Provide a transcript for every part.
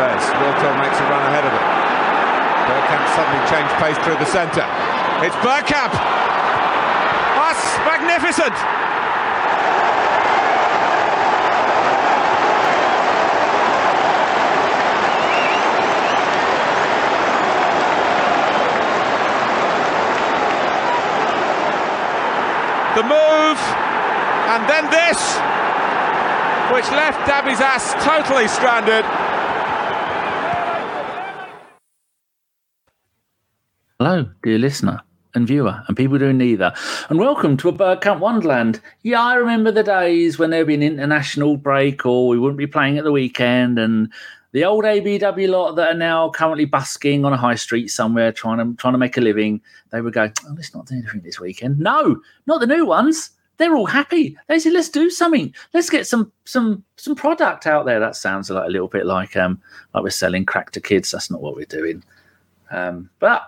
Pires. Makes a run ahead of it. Bergkamp suddenly changed pace through the centre. It's Bergkamp! That's magnificent! The move, and then this, which left Dabizas totally stranded. Hello, dear listener and viewer, and people doing neither, and welcome to a Bergkamp Wonderland. Yeah, I remember the days when there'd be an international break, or we wouldn't be playing at the weekend, and the old ABW lot that are now currently busking on a high street somewhere, trying to trying to make a living, they would go, "Oh, let's not do anything this weekend." No, not the new ones. They're all happy. They say, "Let's do something. Let's get some some some product out there." That sounds like a little bit like um like we're selling crack to kids. That's not what we're doing. Um, but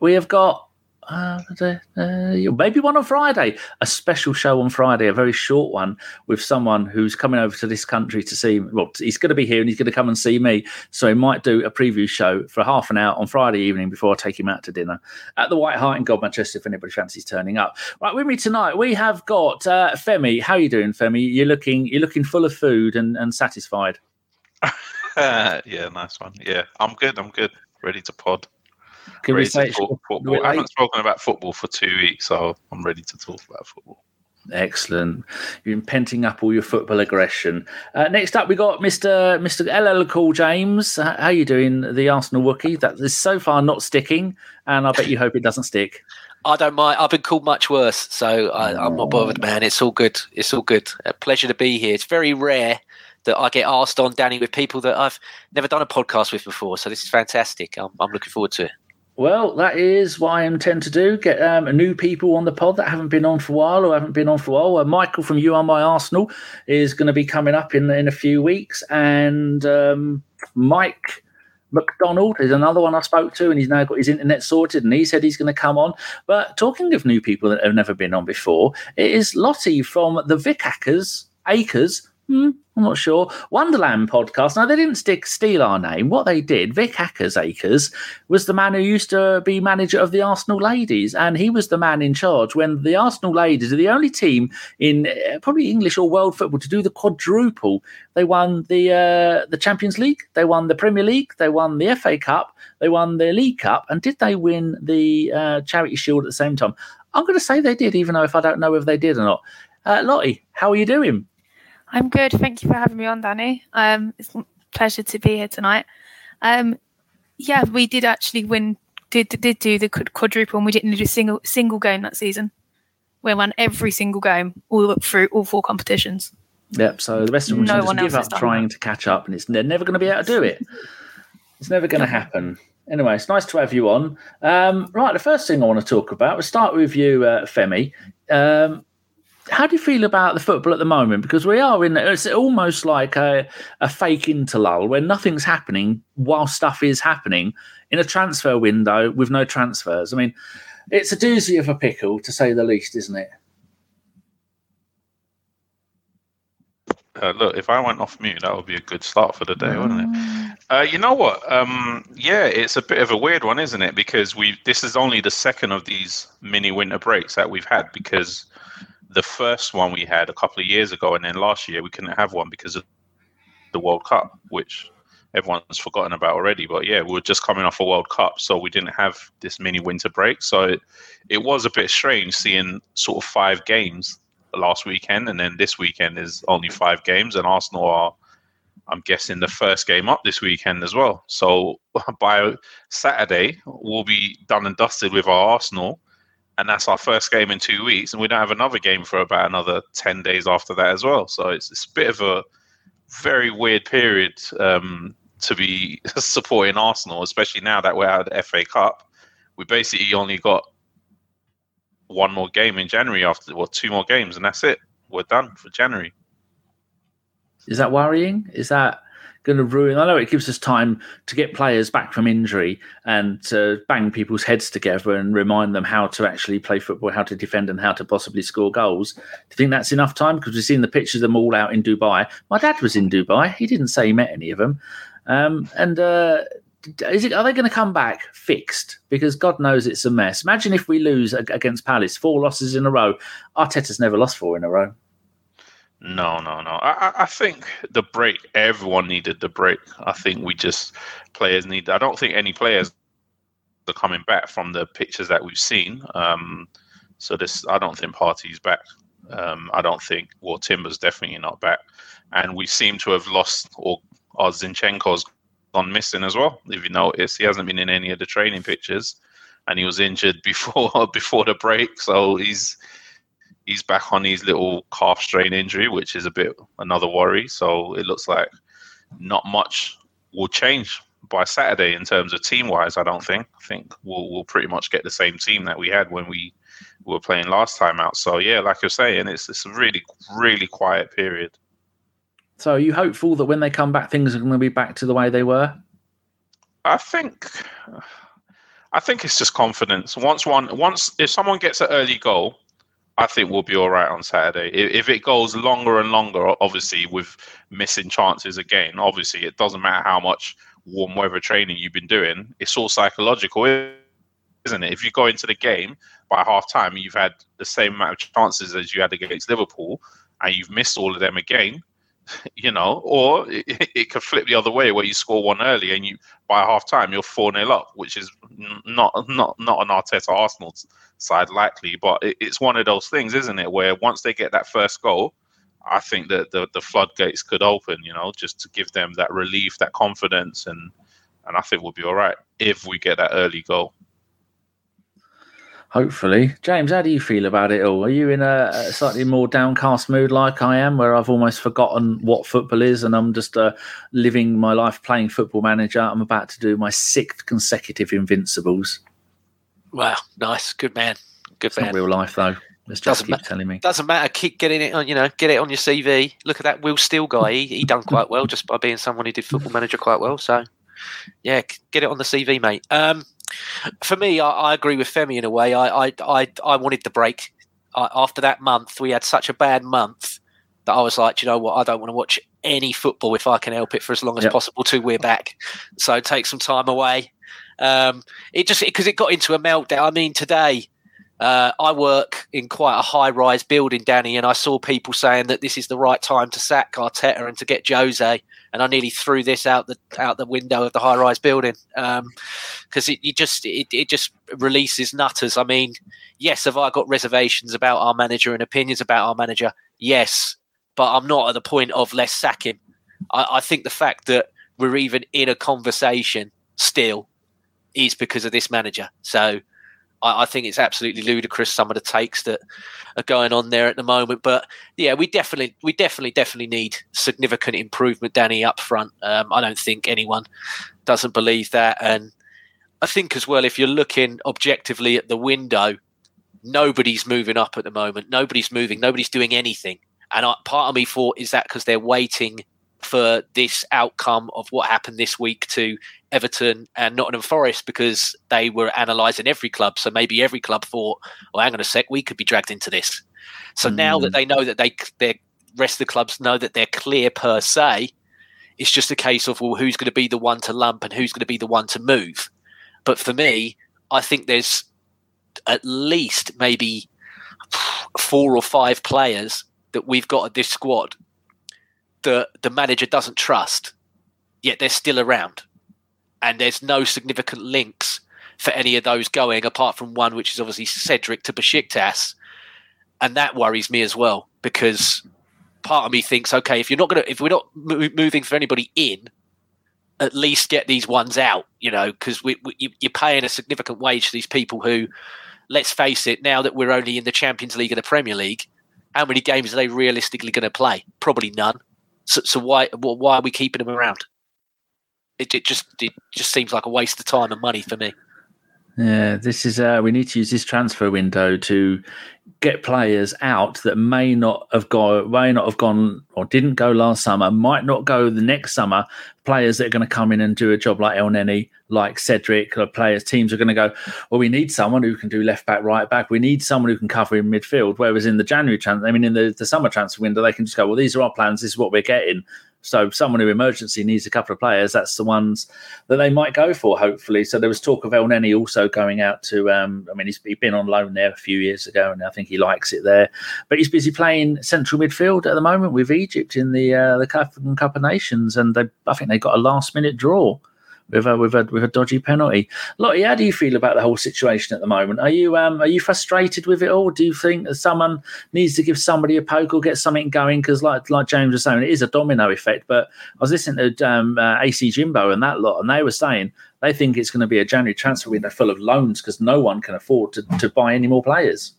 we have got uh, uh, maybe one on Friday, a special show on Friday, a very short one with someone who's coming over to this country to see. Well, he's going to be here and he's going to come and see me. So he might do a preview show for half an hour on Friday evening before I take him out to dinner at the White Hart in Godmanchester. If anybody fancies turning up, right with me tonight, we have got uh, Femi. How are you doing, Femi? You're looking you're looking full of food and, and satisfied. yeah, nice one. Yeah, I'm good. I'm good. Ready to pod. Can we say talk football. I haven't spoken about football for two weeks, so I'm ready to talk about football. Excellent. You've been penting up all your football aggression. Uh, next up, we got Mr. Mr. LL Cool James. How are you doing, the Arsenal Wookie? That is so far not sticking, and I bet you hope it doesn't stick. I don't mind. I've been called much worse, so I, I'm not bothered, man. It's all good. It's all good. A pleasure to be here. It's very rare that I get asked on, Danny, with people that I've never done a podcast with before. So this is fantastic. I'm, I'm looking forward to it. Well, that is what I intend to do. Get um, new people on the pod that haven't been on for a while or haven't been on for a while. Uh, Michael from You Are My Arsenal is going to be coming up in in a few weeks, and um, Mike McDonald is another one I spoke to, and he's now got his internet sorted, and he said he's going to come on. But talking of new people that have never been on before, it is Lottie from the Vic Akers Akers. Hmm, I'm not sure. Wonderland podcast. Now they didn't stick steal our name. What they did, Vic Akers Akers was the man who used to be manager of the Arsenal ladies, and he was the man in charge when the Arsenal ladies are the only team in uh, probably English or world football to do the quadruple. They won the uh, the Champions League, they won the Premier League, they won the FA Cup, they won the League Cup, and did they win the uh, Charity Shield at the same time? I'm going to say they did, even though if I don't know if they did or not. Uh, Lottie, how are you doing? I'm good. Thank you for having me on, Danny. Um, it's a pleasure to be here tonight. Um, yeah, we did actually win. Did did do the quadruple, and we didn't do a single single game that season. We won every single game all through all four competitions. Yep. So the rest of them No just one give up trying to catch up, and it's they're never going to be able to do it. It's never going to happen. Anyway, it's nice to have you on. Um, right, the first thing I want to talk about. We'll start with you, uh, Femi. Um, how do you feel about the football at the moment? Because we are in it's almost like a, a fake interlull where nothing's happening while stuff is happening in a transfer window with no transfers. I mean, it's a doozy of a pickle to say the least, isn't it? Uh, look, if I went off mute, that would be a good start for the day, wouldn't it? Uh, you know what? Um, yeah, it's a bit of a weird one, isn't it? Because we this is only the second of these mini winter breaks that we've had. Because the first one we had a couple of years ago, and then last year we couldn't have one because of the World Cup, which everyone's forgotten about already. But yeah, we were just coming off a World Cup, so we didn't have this mini winter break. So it, it was a bit strange seeing sort of five games last weekend, and then this weekend is only five games, and Arsenal are, I'm guessing, the first game up this weekend as well. So by Saturday, we'll be done and dusted with our Arsenal, and that's our first game in two weeks, and we don't have another game for about another ten days after that as well. So it's, it's a bit of a very weird period um, to be supporting Arsenal, especially now that we're out of the FA Cup. We basically only got one more game in January after, well, two more games, and that's it. We're done for January. Is that worrying? Is that going to ruin? I know it gives us time to get players back from injury and to bang people's heads together and remind them how to actually play football, how to defend, and how to possibly score goals. Do you think that's enough time? Because we've seen the pictures of them all out in Dubai. My dad was in Dubai. He didn't say he met any of them. Um, and uh, is it? Are they going to come back fixed? Because God knows it's a mess. Imagine if we lose against Palace, four losses in a row. Arteta's never lost four in a row. No, no, no. I, I think the break. Everyone needed the break. I think we just players need. I don't think any players are coming back from the pictures that we've seen. Um, so this, I don't think Partey's back. Um, I don't think. Well, Timber's definitely not back, and we seem to have lost. Or, or Zinchenko's gone missing as well. If you notice, he hasn't been in any of the training pictures, and he was injured before before the break. So he's he's back on his little calf strain injury, which is a bit another worry. So it looks like not much will change by Saturday in terms of team wise. I don't think. I think we'll we'll pretty much get the same team that we had when we were playing last time out. So yeah, like you're saying, it's it's a really really quiet period. So are you hopeful that when they come back, things are going to be back to the way they were? I think. I think it's just confidence. Once one, once if someone gets an early goal, I think we'll be all right on Saturday. If, it goes longer and longer, obviously with missing chances again, obviously it doesn't matter how much warm weather training you've been doing. It's all psychological, isn't it? If you go into the game by half time, you've had the same amount of chances as you had against Liverpool, and you've missed all of them again. You know, or it, it could flip the other way where you score one early and you by half time you're four 0 up, which is not not not an Arteta Arsenal side likely, but it, it's one of those things, isn't it? Where once they get that first goal, I think that the, the floodgates could open, you know, just to give them that relief, that confidence, and and I think we'll be all right if we get that early goal. Hopefully, James, how do you feel about it all? Are you in a, a slightly more downcast mood like I am, where I've almost forgotten what football is, and I'm just uh, living my life playing Football Manager? I'm about to do my sixth consecutive Invincibles. Wow, nice, good man, good it's man. Not real life though. As just keep telling me. Doesn't matter. Keep getting it on. You know, get it on your CV. Look at that Will Steele guy. He, he done quite well just by being someone who did Football Manager quite well. So, yeah, get it on the CV, mate. Um, for me, I, I, agree with Femi in a way. I I I, I wanted the break. I, after that month, we had such a bad month that I was like, you know what? I don't want to watch any football if I can help it for as long as yep. possible. Till we're back, so take some time away. Um, it just because it, it got into a meltdown. I mean, today uh, I work in quite a high rise building, Danny, and I saw people saying that this is the right time to sack Arteta and to get Jose. And I nearly threw this out the out the window of the high rise building because um, it, just it, it just releases nutters. I mean, yes, have I got reservations about our manager and opinions about our manager? Yes, but I'm not at the point of let's sack him. I, I think the fact that we're even in a conversation still is because of this manager. So I, I, think it's absolutely ludicrous some of the takes that are going on there at the moment. But yeah, we definitely, we definitely, definitely need significant improvement, Danny, up front. Um, I don't think anyone doesn't believe that, and I think as well, if you're looking objectively at the window, nobody's moving up at the moment. Nobody's moving. Nobody's doing anything. And I, part of me thought is that because they're waiting for this outcome of what happened this week to Everton and Nottingham Forest because they were analysing every club. So maybe every club thought, "Well, hang on a sec, we could be dragged into this." So mm. now that they know that they, the rest of the clubs know that they're clear per se, it's just a case of well, who's going to be the one to lump and who's going to be the one to move. But for me, I think there's at least maybe four or five players that we've got at this squad that the manager doesn't trust, yet they're still around and there's no significant links for any of those going apart from one, which is obviously Cedric to Besiktas, and that worries me as well because part of me thinks, okay, if you're not going to, if we're not moving for anybody in, at least get these ones out, you know, because we, we, you're paying a significant wage to these people who, let's face it, now that we're only in the Champions League and the Premier League, how many games are they realistically going to play? Probably none. So, so why why are we keeping them around? it, it just it just seems like a waste of time and money for me. Yeah, this is uh, we need to use this transfer window to get players out that may not have gone, may not have gone or didn't go last summer, might not go the next summer. Players that are going to come in and do a job like Elneny, like Cedric, or players teams are going to go. Well, we need someone who can do left back, right back. We need someone who can cover in midfield. Whereas in the January transfer, I mean, in the, the summer transfer window, they can just go, well, these are our plans. This is what we're getting So someone who emergency needs a couple of players, that's the ones that they might go for, hopefully. So there was talk of Elneny also going out to. Um, I mean, he's, he's been on loan there a few years ago, and I think he likes it there. But he's busy playing central midfield at the moment with Egypt in the uh, the Cup, Cup of Nations, and they, I think they got a last minute draw with a with a with a dodgy penalty. Lottie, how do you feel about the whole situation at the moment? Are you um are you frustrated with it all? Do you think that someone needs to give somebody a poke or get something going? Because like like James was saying, it is a domino effect. But I was listening to um, uh, AC Jimbo and that lot, and they were saying they think it's going to be a January transfer window full of loans because no one can afford to, to buy any more players.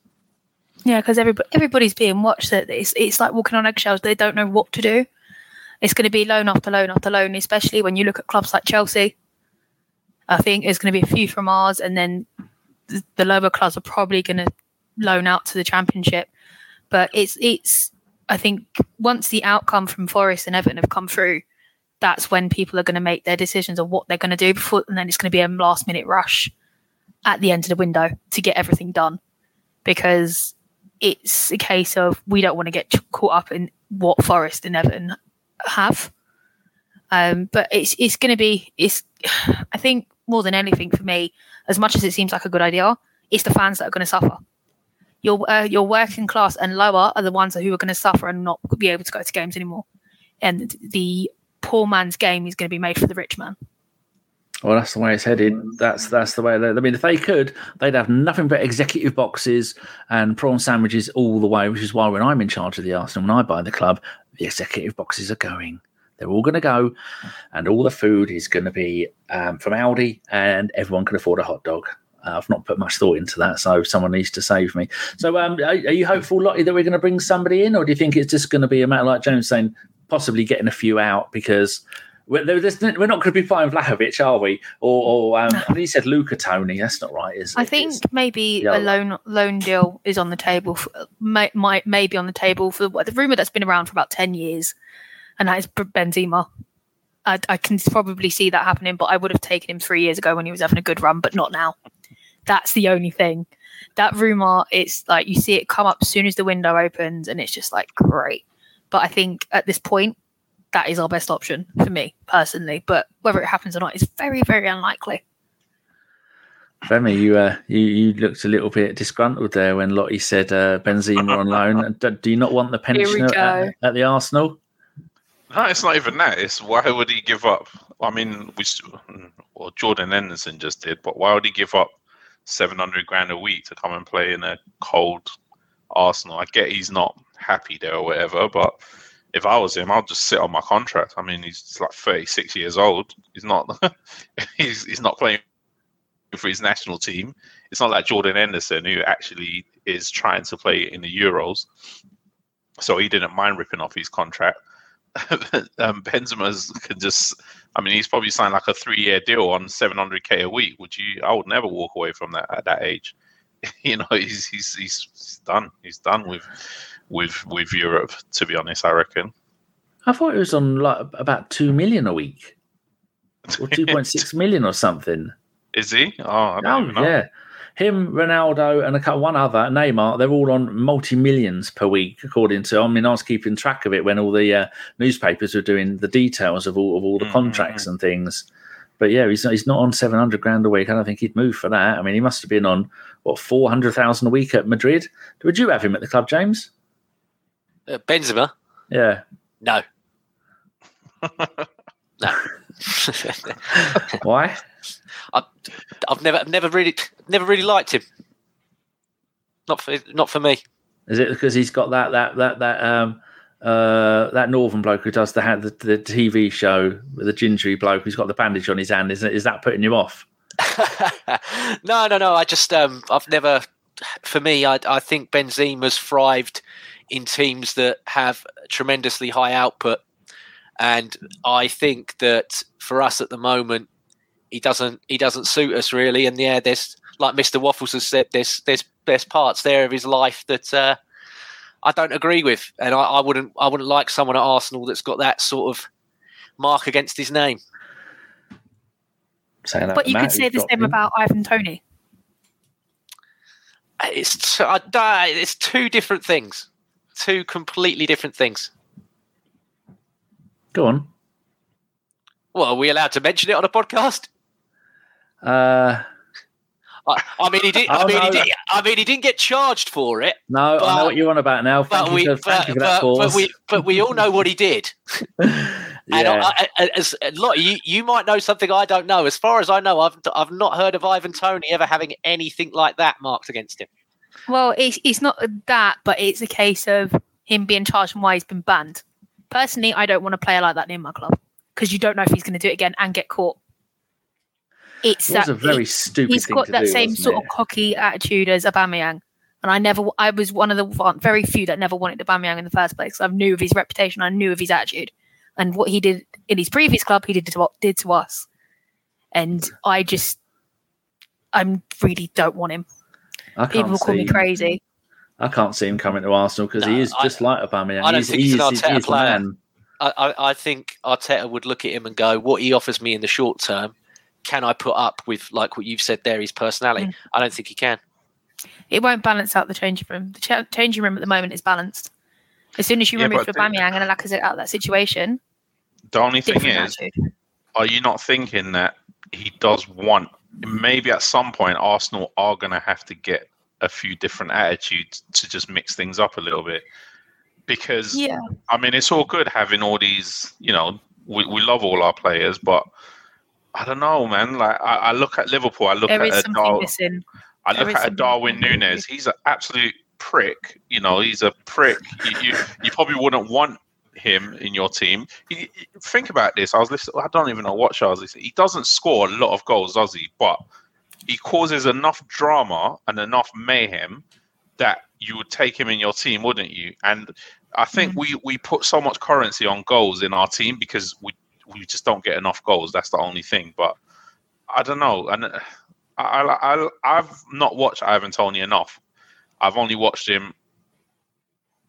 Yeah, because everybody, everybody's being watched. It's it's like walking on eggshells. They don't know what to do. It's going to be loan after loan after loan, especially when you look at clubs like Chelsea. I think there's going to be a few from ours, and then the, the lower clubs are probably going to loan out to the Championship. But it's it's I think once the outcome from Forest and Everton have come through, that's when people are going to make their decisions on what they're going to do before, and then it's going to be a last minute rush at the end of the window to get everything done because it's a case of we don't want to get caught up in what Forest and Everton have. Um, but it's it's going to be it's. I think more than anything for me, as much as it seems like a good idea, it's the fans that are going to suffer. Your uh, your working class and lower are the ones who are going to suffer and not be able to go to games anymore. And the poor man's game is going to be made for the rich man. Well, that's the way it's headed. That's that's the way. I mean, if they could, they'd have nothing but executive boxes and prawn sandwiches all the way. Which is why when I'm in charge of the Arsenal, when I buy the club, the executive boxes are going. They're all going to go, and all the food is going to be um, from Aldi, and everyone can afford a hot dog. Uh, I've not put much thought into that, so someone needs to save me. So, um, are, are, you hopeful, Lottie, that we're going to bring somebody in, or do you think it's just going to be a matter like James saying, possibly getting a few out because we're, we're not going to be playing Vlahovic, are we? Or, or um, I think he said Luca Toni. That's not right, is it? I think it's, maybe a loan loan deal is on the table. For, might, might maybe on the table for the rumor that's been around for about ten years and that is Benzema. I, I, can probably see that happening, but I would have taken him three years ago when he was having a good run, but not now. That's the only thing. That rumor, it's like you see it come up as soon as the window opens, and it's just like great. But I think at this point, that is our best option for me personally. But whether it happens or not is very, very unlikely. Femi, you, uh, you you looked a little bit disgruntled there when Lottie said uh, Benzema on loan. Do, do you not want the pension at, at the Arsenal? No, it's not even that. It's why would he give up? I mean, we well Jordan Henderson just did, but why would he give up seven hundred grand a week to come and play in a cold Arsenal? I get he's not happy there or whatever, but if I was him, I'd just sit on my contract. I mean, he's like thirty six years old. He's not. he's he's not playing for his national team. It's not like Jordan Henderson who actually is trying to play in the Euros. So he didn't mind ripping off his contract um, Benzema's can just. I mean, he's probably signed like a three-year deal on 700k a week. Would you? I would never walk away from that at that age. you know, he's he's he's done. He's done with with with Europe. To be honest, I reckon. I thought it was on like about two million a week, or two point six million or something. Is he? Oh, oh yeah him, Ronaldo, and a couple, one other, Neymar, they're all on multi millions per week, according to. I mean, I was keeping track of it when all the uh, newspapers were doing the details of all of all the mm-hmm. contracts and things. But yeah, he's he's not on seven hundred grand a week. I don't think he'd move for that. I mean, he must have been on what four hundred thousand a week at Madrid. Would you have him at the club, James? Uh, Benzema? Yeah. No. no. Why? I, have never, never really, never really liked him. Not for, not for me. Is it because he's got that, that, that, that, um, uh, that northern bloke who does the, the the TV show with the gingery bloke who's got the bandage on his hand? Is is that putting you off? no, no, no. I just, um, I've never. For me, I, I think Benzema's thrived in teams that have tremendously high output, and I think that for us at the moment, he doesn't he doesn't suit us really. And yeah, there's like Mr. Waffles has said, there's there's there's parts there of his life that uh, I don't agree with, and I, I, wouldn't I wouldn't like someone at Arsenal that's got that sort of mark against his name. but you could say the same about Ivan Toney. It's t- I, it's two different things, two completely different things. Go on. Well, are we allowed to mention it on a podcast? Uh, I, I mean, he did. I Oh, mean, no, he did. I mean, he didn't get charged for it. no, I know what you're on about now. Thank But you we, for, but, that but, but we, but we all know what he did. And yeah. I, I, as a lot, you, you might know something I don't know. As far as I know, I've I've not heard of Ivan Toney ever having anything like that marked against him. Well, it's, it's not that, but it's a case of him being charged and why he's been banned. Personally, I don't want a player like that near my club because you don't know if he's going to do it again and get caught. It's it that a very stupid he's got that do, same sort it? of cocky attitude as Aubameyang, and I never, I was one of the very few that never wanted Aubameyang in the first place. I knew of his reputation, I knew of his attitude, and what he did in his previous club, he did to what did to us, and I just, I really don't want him. I can't People call me crazy. I can't see him coming to Arsenal because he No, is I- just like Aubameyang. I don't He's- think he's he an is- Arteta he player. man. I, I, I think Arteta would look at him and go, "What he offers me in the short term, can I put up with like what you've said there? His personality. Mm. I don't think he can. It won't balance out the changing room. The cha- changing room at the moment is balanced. As soon as you Yeah, remove but Aubameyang and Lacazette out of that situation, The only thing is, attitude. are you not thinking that he does want maybe at some point Arsenal are going to have to get a few different attitudes to just mix things up a little bit. Because Yeah, I mean it's all good having all these you know we, we love all our players but I don't know man. Like I, I look at Liverpool I look there at a Dar- I look at a Darwin missing. Núñez. He's an absolute prick you know he's a prick. You, you, you probably wouldn't want him in your team. He, he- think about this. I was listening. I don't even know what show I was listening. He doesn't score a lot of goals, does he? But he causes enough drama and enough mayhem that you would take him in your team, wouldn't you? And I think we we put so much currency on goals in our team because we we just don't get enough goals. That's the only thing. But I don't know. And uh, I, I, I I've not watched Ivan Toney enough. I've only watched him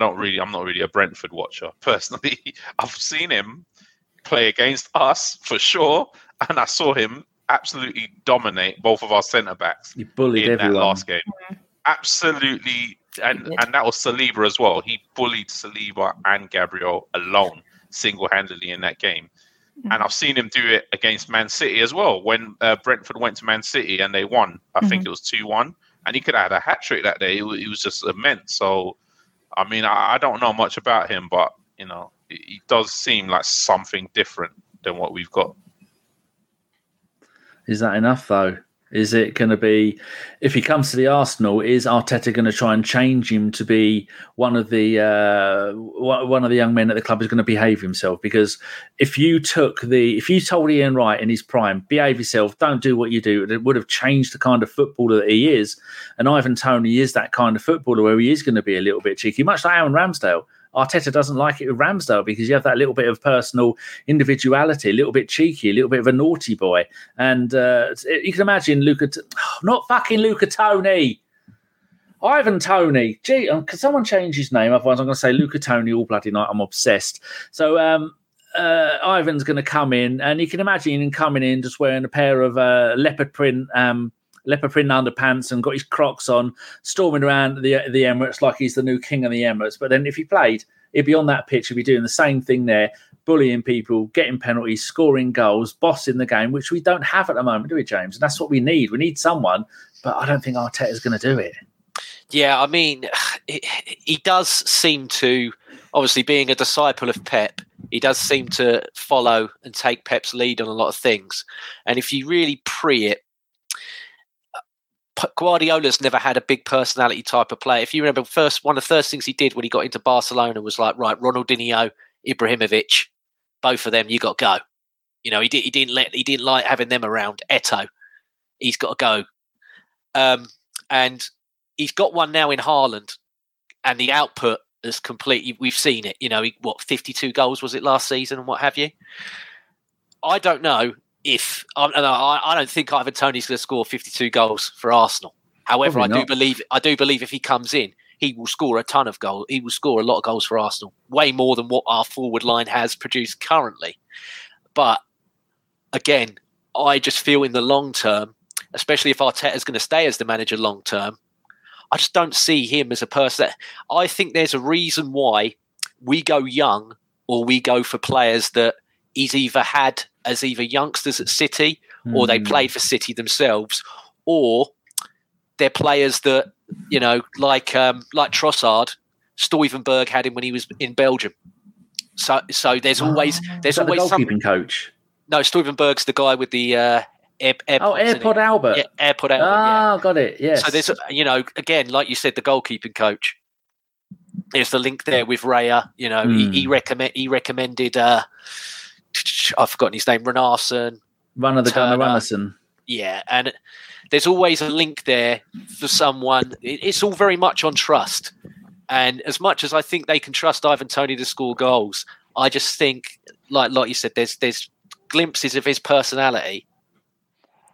not really. I'm not really a Brentford watcher personally. I've seen him play against us for sure, and I saw him absolutely dominate both of our centre backs He bullied in that last game. Absolutely, and and that was Saliba as well. He bullied Saliba and Gabriel alone, single handedly in that game. Mm. And I've seen him do it against Man City as well. When uh, Brentford went to Man City and they won, I think Mhm. it was two one, and he could have had a hat trick that day. It, it was just immense. So, I mean, I, I don't know much about him, but you know, he he does seem like something different than what we've got. Is that enough though? Is it going to be, if he comes to the Arsenal, is Arteta going to try and change him to be one of the uh, one of the young men at the club who's going to behave himself? Because if you took the, if you told Ian Wright in his prime, behave yourself, don't do what you do, it would have changed the kind of footballer that he is. And Ivan Toney is that kind of footballer where he is going to be a little bit cheeky, much like Aaron Ramsdale. Arteta doesn't like it with Ramsdale because you have that little bit of personal individuality, a little bit cheeky, a little bit of a naughty boy. And uh, you can imagine Luca, T- not fucking Luca Toni, Ivan Toney. Gee, um, can someone change his name? Otherwise, I'm going to say Luca Toni all bloody night. I'm obsessed. So, um, uh, Ivan's going to come in, and you can imagine him coming in just wearing a pair of uh, leopard print. Um, Leopard print underpants and got his Crocs on, storming around the uh, the Emirates like he's the new king of the Emirates. But then if he played, he'd be on that pitch, he'd be doing the same thing there, bullying people, getting penalties, scoring goals, bossing the game, which we don't have at the moment, do we, James? And that's what we need. We need someone, but I don't think Arteta's going to do it. Yeah, I mean, he, does seem to, obviously being a disciple of Pep, he does seem to follow and take Pep's lead on a lot of things. And if you really pre it, Guardiola's never had a big personality type of player. If you remember, first one of the first things he did when he got into Barcelona was like, right, Ronaldinho, Ibrahimovic, both of them, you got to go. You know, he did. He didn't let. He didn't like having them around. Eto'o, he's got to go. Um, and he's got one now in Haaland, and the output is completely. We've seen it. You know, he, what fifty-two goals was it last season, and what have you? I don't know if I, I I don't think Ivan Toney's going to score fifty-two goals for Arsenal. However, Probably I do believe I do believe if he comes in, he will score a ton of goals. He will score a lot of goals for Arsenal, way more than what our forward line has produced currently. But again, I just feel in the long term, especially if Arteta's going to stay as the manager long term, I just don't see him as a person. That, I think there's a reason why we go young or we go for players that he's either had as either youngsters at City or they Mm. played for City themselves, or they're players that you know, like um, like Trossard, Stuivenberg had him when he was in Belgium. So so there's always Oh, there's that the always some goalkeeping coach. no Stuivenberg's the guy with the uh, Air, AirPods. Oh. AirPod Albert. Yeah, AirPod Albert. yeah. Ah, got it. Yes. So there's, you know, again, like you said, the goalkeeping coach. There's the link there with Raya. You know, he, Hmm. he recommend he recommended. Uh, I've forgotten his name, Renarson. Run of the Gunner Turner. Runnison. Yeah, and there's always a link there for someone. It's all very much on trust. And as much as I think they can trust Ivan Toney to score goals, I just think, like like you said, there's there's glimpses of his personality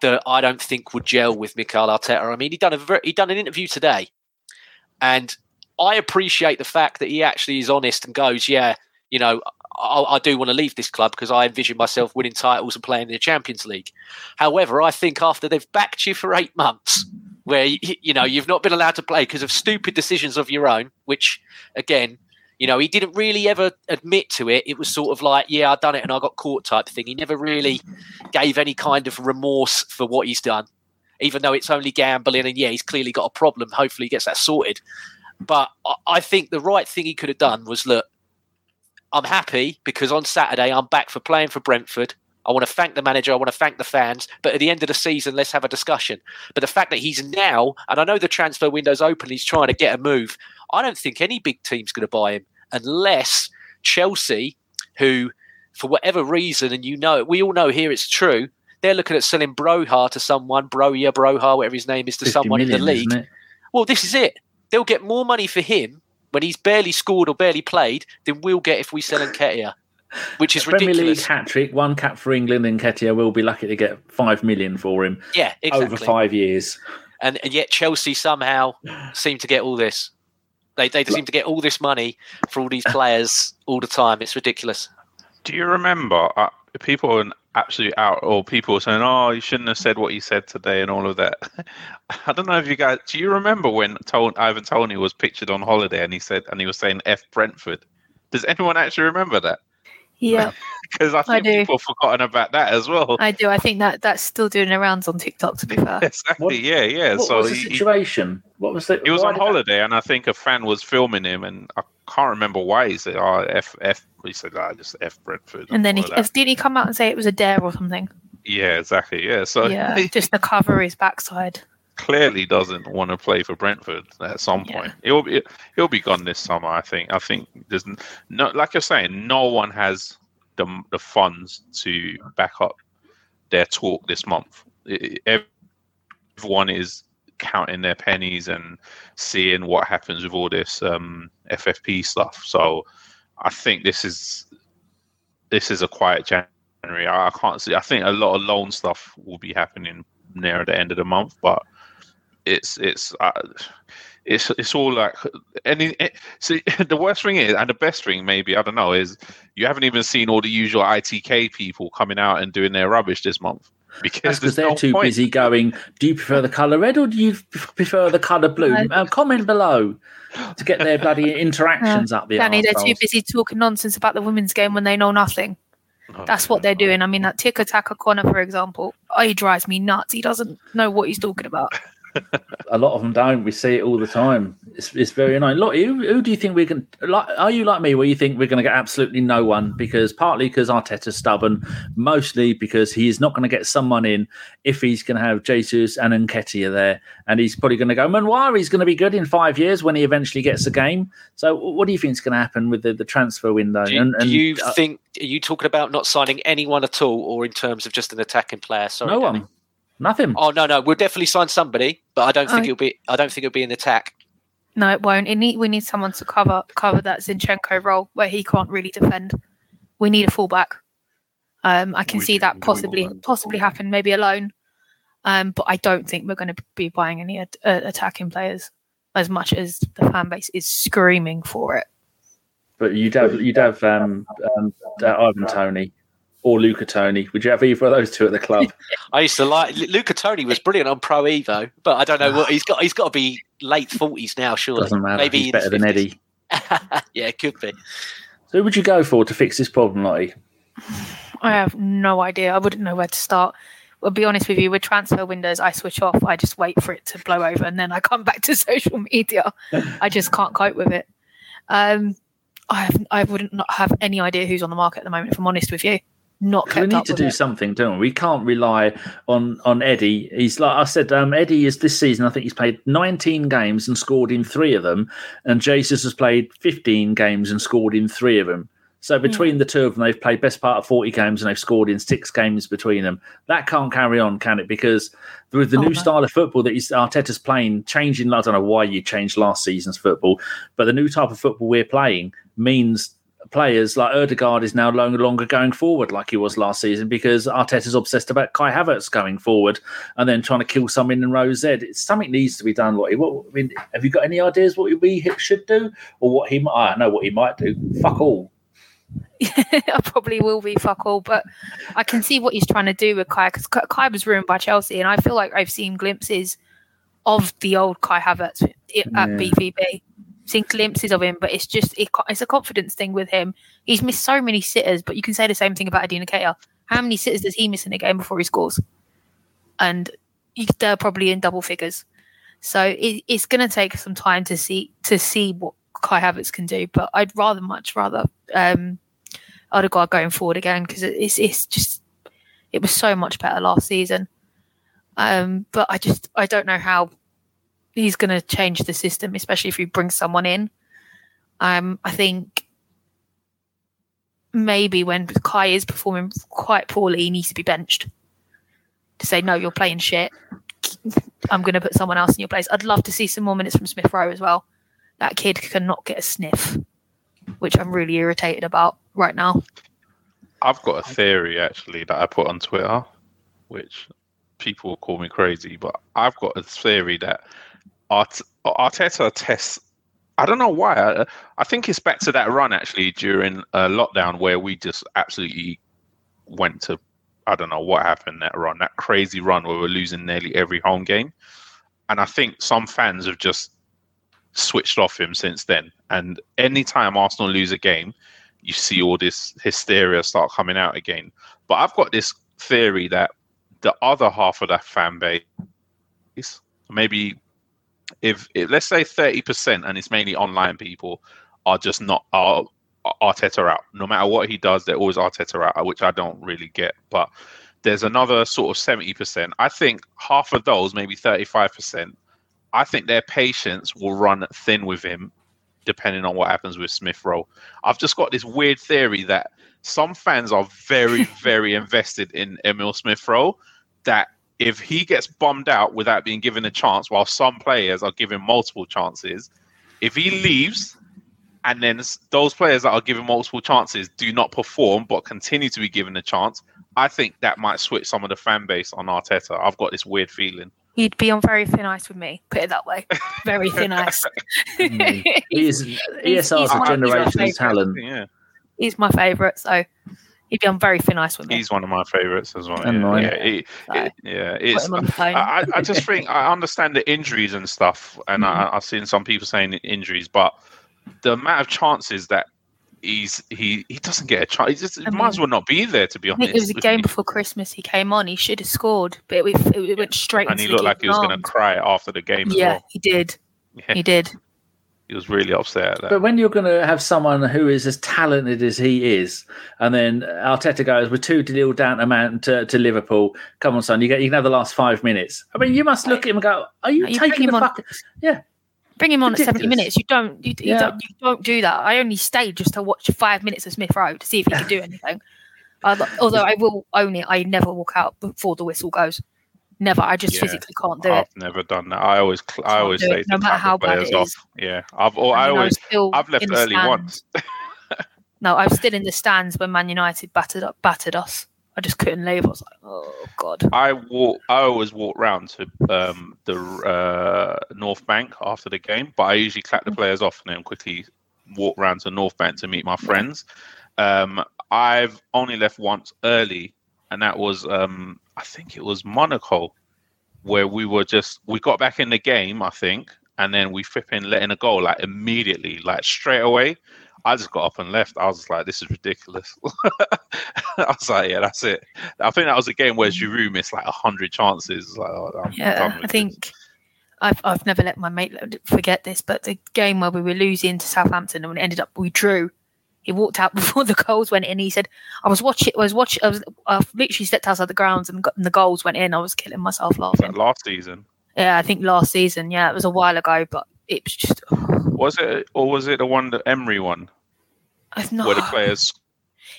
that I don't think would gel with Mikel Arteta. I mean, he done a he done an interview today, and I appreciate the fact that he actually is honest and goes, yeah, you know, I, I do want to leave this club because I envision myself winning titles and playing in the Champions League. However, I think after they've backed you for eight months, where you, know you've not been allowed to play because of stupid decisions of your own, which again, you know, he didn't really ever admit to it. It was sort of like, yeah, I done it and I got caught type thing. He never really gave any kind of remorse for what he's done, even though it's only gambling. And yeah, he's clearly got a problem. Hopefully, he gets that sorted. But I think the right thing he could have done was look, I'm happy because on Saturday I'm back for playing for Brentford. I want to thank the manager. I want to thank the fans. But at the end of the season, let's have a discussion. But the fact that he's now, and I know the transfer window's open, he's trying to get a move. I don't think any big team's going to buy him unless Chelsea, who, for whatever reason, and you know, we all know here it's true, they're looking at selling Broha to someone, Broja, Broha, whatever his name is, to 50 someone in the league. Well, this is it. They'll get more money for him when he's barely scored or barely played than we'll get if we sell Nketiah, which is Premier League ridiculous. hat trick, one cap for England, Nketiah will be lucky to get five million for him Yeah, exactly. over five years. And, and yet Chelsea somehow seem to get all this. They, they seem to get all this money for all these players all the time. It's ridiculous. Do you remember uh, people are absolutely out, or people were saying, "Oh, you shouldn't have said what you said today," and all of that. I don't know if you guys. Do you remember when Toney, Ivan Toney was pictured on holiday and he said, and he was saying "F Brentford"? Does anyone actually remember that? Yeah, Because I think do. people have forgotten about that as well. I do. I think that that's still doing the rounds on TikTok. To be fair, exactly. What- yeah, yeah. What so was the he, he- situation? What was it? he was on did that- holiday, and I think a fan was filming him, and I can't remember why he said, "Oh, F F." He said, "Ah, just F Brentford." and then he all of that. didn't he come out and say it was a dare or something? yeah, exactly. Yeah, so yeah, just to cover his backside. Clearly doesn't want to play for Brentford at some Yeah. point. He'll be he'll be gone this summer. I think. I think there's no, like you're saying, no one has the the funds to back up their talk this month. Everyone is counting their pennies and seeing what happens with all this um, FFP stuff. So I think this is this is a quiet January. I, I can't see. I think a lot of loan stuff will be happening near the end of the month, but it's it's uh, it's it's all like any. It, see, the worst thing is, and the best thing maybe I don't know is you haven't even seen all the usual ITK people coming out and doing their rubbish this month because That's they're no too point. busy going. Do you prefer the colour red or do you prefer the colour blue? Uh, comment below to get their bloody interactions up the Danny, they're too busy talking nonsense about the women's game when they know nothing. Oh, That's what they're doing. I mean, that Tika Taka Connor, for example, oh, he drives me nuts. He doesn't know what he's talking about. A lot of them don't. We see it all the time. It's, it's very annoying. Look, who, who do you think we can? Like, are you like me, where you think we're going to get absolutely no one? Because partly because Arteta's stubborn, mostly because he is not going to get someone in if he's going to have Jesus and Nketiah there, and he's probably going to go. Nwaneri's going to be good in five years when he eventually gets a game. So, what do you think is going to happen with the, the transfer window? Do you, and, do you uh, think are you talking about not signing anyone at all, or in terms of just an attacking player? Sorry, no Danny. one, nothing. Oh no, no, we'll definitely sign somebody, but I don't think I- it'll be. I don't think it'll be an attack. No, it won't. It need, we need someone to cover cover that Zinchenko role where he can't really defend. We need a fullback. Um, I can We see do- that possibly will. possibly happen, maybe alone. Um, but I don't think we're going to be buying any at- uh, attacking players as much as the fan base is screaming for it. But you'd have you'd have um, um, uh, Ivan Toney or Luca Toni. Would you have either of those two at the club? I used to like Luca Toni was brilliant on Pro Evo, but I don't know what he's got. He's got to be late forties now, surely. Doesn't matter. Maybe He's better his than 50s. Eddie. yeah, it could be. So, who would you go for to fix this problem, Lottie? I have no idea. I wouldn't know where to start. I'll be honest with you, with transfer windows, I switch off. I just wait for it to blow over and then I come back to social media. I just can't cope with it. Um, I have, I wouldn't not have any idea who's on the market at the moment, if I'm honest with you. Not we need to do it. something, don't we? We can't rely on on Eddie. He's like I said, um, Eddie is this season. I think he's played 19 games and scored in three of them, and Jesus has played 15 games and scored in three of them. So between the two of them, they've played best part of 40 games and they've scored in six games between them. That can't carry on, can it? Because with the Oh, new no. style of football that is Arteta's playing, changing. I don't know why you changed last season's football, but the new type of football we're playing means players like Odegaard is now no longer going forward like he was last season because Arteta's obsessed about Kai Havertz going forward and then trying to kill someone in row Z. It's, something needs to be done. Lottie. What I mean, have you got any ideas what we should do or what he? might I know what he might do. Fuck all. I probably will be fuck all, but I can see what he's trying to do with Kai because Kai was ruined by Chelsea, and I feel like I've seen glimpses of the old Kai Havertz at Yeah. BVB. Seen glimpses of him, but it's just it, it's a confidence thing with him. He's missed so many sitters, but you can say the same thing about Eddie Nketiah. How many sitters does he miss in a game before he scores? And they're probably in double figures. So it, it's going to take some time to see to see what Kai Havertz can do. But I'd rather much rather um, Odegaard going forward again because it's it's just it was so much better last season. Um, but I just I don't know how he's going to change the system, especially if he brings someone in. Um, I think maybe when Kai is performing quite poorly, he needs to be benched to say no, you're playing shit. I'm going to put someone else in your place. I'd love to see some more minutes from Smith Rowe as well. That kid cannot get a sniff, which I'm really irritated about right now. I've got a theory actually that I put on Twitter, which people will call me crazy, but I've got a theory that Art- Arteta tests. I don't know why. I, I think it's back to that run actually during uh, lockdown where we just absolutely went to. I don't know what happened that run, that crazy run where we're losing nearly every home game, and I think some fans have just switched off him since then. And anytime Arsenal lose a game, you see all this hysteria start coming out again. But I've got this theory that the other half of that fan base, is maybe if, if let's say thirty percent, and it's mainly online people, are just not are Arteta out. No matter what he does, they're always Arteta out, which I don't really get. But there's another sort of seventy percent. I think half of those, maybe thirty-five percent, I think their patience will run thin with him depending on what happens with Smith Rowe. I've just got this weird theory that some fans are very, very invested in Emile Smith Rowe. That if he gets bummed out without being given a chance, while some players are given multiple chances, if he leaves and then those players that are given multiple chances do not perform but continue to be given a chance, I think that might switch some of the fan base on Arteta. I've got this weird feeling. He'd be on very thin ice with me. Put it that way. Very thin ice. Mm. He is he's ESR's my- a generational talent. Yeah, He's my favourite, so he'd be on very thin ice with me. he's one of my favourites as well. And yeah, yeah, he- So, it- yeah, it's. him on the phone. I, I- I just think I understand the injuries and stuff, and Mm-hmm. I, I've seen some people saying injuries, but the amount of chances that he's he he doesn't get a chance, he just he I might as well not be there. To be I honest, think it was a game before Christmas. He came on. He should have scored, but it, it went straight. and into he the looked like he was going to cry after the game. As Yeah, well. he did. Yeah. He did. He was really upset at that. But when you're going to have someone who is as talented as he is, and then Arteta goes, "We're two nil down to Man to, to Liverpool. Come on, son, you get you can have the last five minutes." I mean, you must look at him and go, "Are you, You bring taking him the on- fuck?" Yeah, Bring him on at seventy minutes. You don't. You, you Yeah. don't. You don't do that. I only stayed just to watch five minutes of Smith Rowe to see if he could do anything. Uh, although I will own it, I never walk out before the whistle goes. Never. I just Yeah. physically can't do it. I've never done that. I always, cl- I always say it, no matter how bad players off. Yeah, I've, or I mean, always, I've left early stands. once. No, I was still in the stands when Man United battered up, battered us. I just couldn't leave. I was like, oh god. I walk. I always walk round to um, the uh, North Bank after the game, but I usually clap the players off and then quickly walk round to North Bank to meet my friends. Um, I've only left once early, and that was um, I think it was Monaco, where we were just we got back in the game, I think, and then we flipping letting a goal like immediately, like straight away. I just got up and left. I was like, this is ridiculous. I was like, yeah, that's it. I think that was a game where Giroud missed like hundred chances. Like, oh, yeah, I think. This. I've, I've never let my mate forget this, but the game where we were losing to Southampton and we ended up we drew, he walked out before the goals went in. He said, "I was watching. I was watching. I was. I literally stepped outside the grounds and, got, and the goals went in. I was killing myself laughing." last season. Yeah, I think last season. Yeah, it was a while ago, but it was just. Was it or was it the one that Emery won? Not, where the players.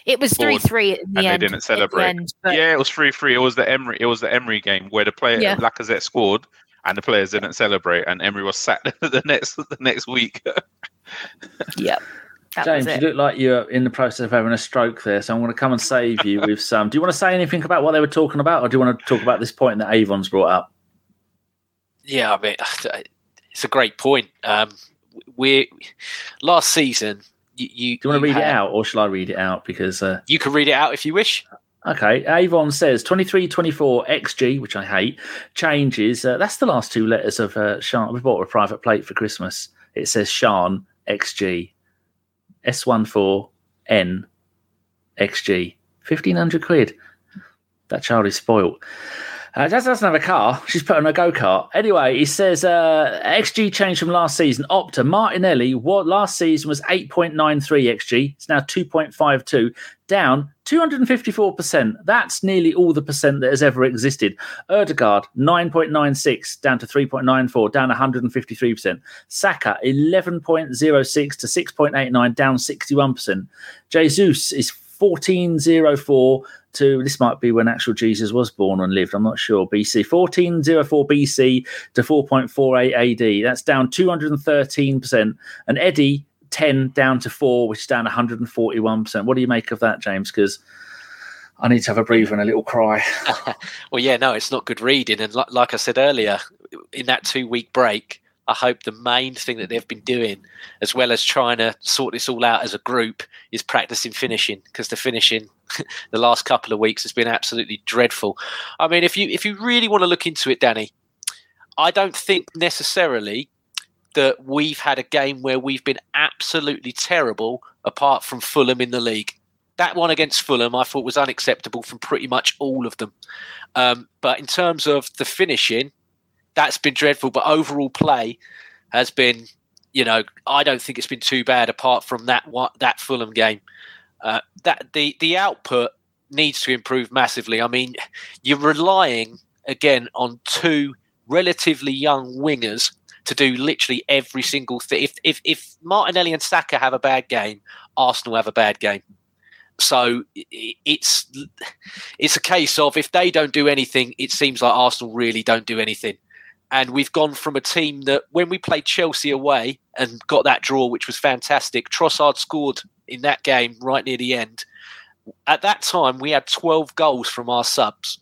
It was three three at the and end. they didn't celebrate. End, but... Yeah, it was three three. It was the Emery. It was the Emery game where the player yeah. Lacazette scored and the players didn't celebrate, and Emery was sacked the next the next week. yep. James, you look like you're in the process of having a stroke there, so I'm going to come and save you with some. Do you want to say anything about what they were talking about, or do you want to talk about this point that Avon's brought up? Yeah, I mean, it's a great point. Um, we last season. You, you, do you want to read had, it out, or shall I read it out? Because uh, you can read it out if you wish. Okay, Avon says 23 24 XG, which I hate, changes. Uh, that's the last two letters of uh, Sean. We bought a private plate for Christmas. It says Sean XG. S14N XG. 1500 quid. That child is spoilt. Uh, Jazz doesn't have a car. She's put on a go kart. Anyway, he says uh, XG changed from last season. Opta Martinelli, what last season was 8.93 XG. It's now 2.52, down 254%. That's nearly all the percent that has ever existed. Ødegaard, 9.96, down to 3.94, down 153%. Saka, 11.06 to 6.89, down 61%. Jesus is 1404 to this might be when actual Jesus was born and lived. I'm not sure. BC 1404 BC to 4.48 AD. That's down 213%. And Eddie 10 down to 4, which is down 141%. What do you make of that, James? Because I need to have a breather and a little cry. well, yeah, no, it's not good reading. And like, like I said earlier, in that two week break, I hope the main thing that they've been doing, as well as trying to sort this all out as a group, is practicing finishing because the finishing the last couple of weeks has been absolutely dreadful. I mean, if you if you really want to look into it, Danny, I don't think necessarily that we've had a game where we've been absolutely terrible apart from Fulham in the league. That one against Fulham, I thought was unacceptable from pretty much all of them. Um, but in terms of the finishing, that's been dreadful. But overall play has been, you know, I don't think it's been too bad apart from that that Fulham game. Uh, that the the output needs to improve massively. I mean, you're relying again on two relatively young wingers to do literally every single thing. If if if Martinelli and Saka have a bad game, Arsenal have a bad game. So it's it's a case of if they don't do anything, it seems like Arsenal really don't do anything and we've gone from a team that when we played Chelsea away and got that draw, which was fantastic, Trossard scored in that game right near the end. At that time, we had 12 goals from our subs.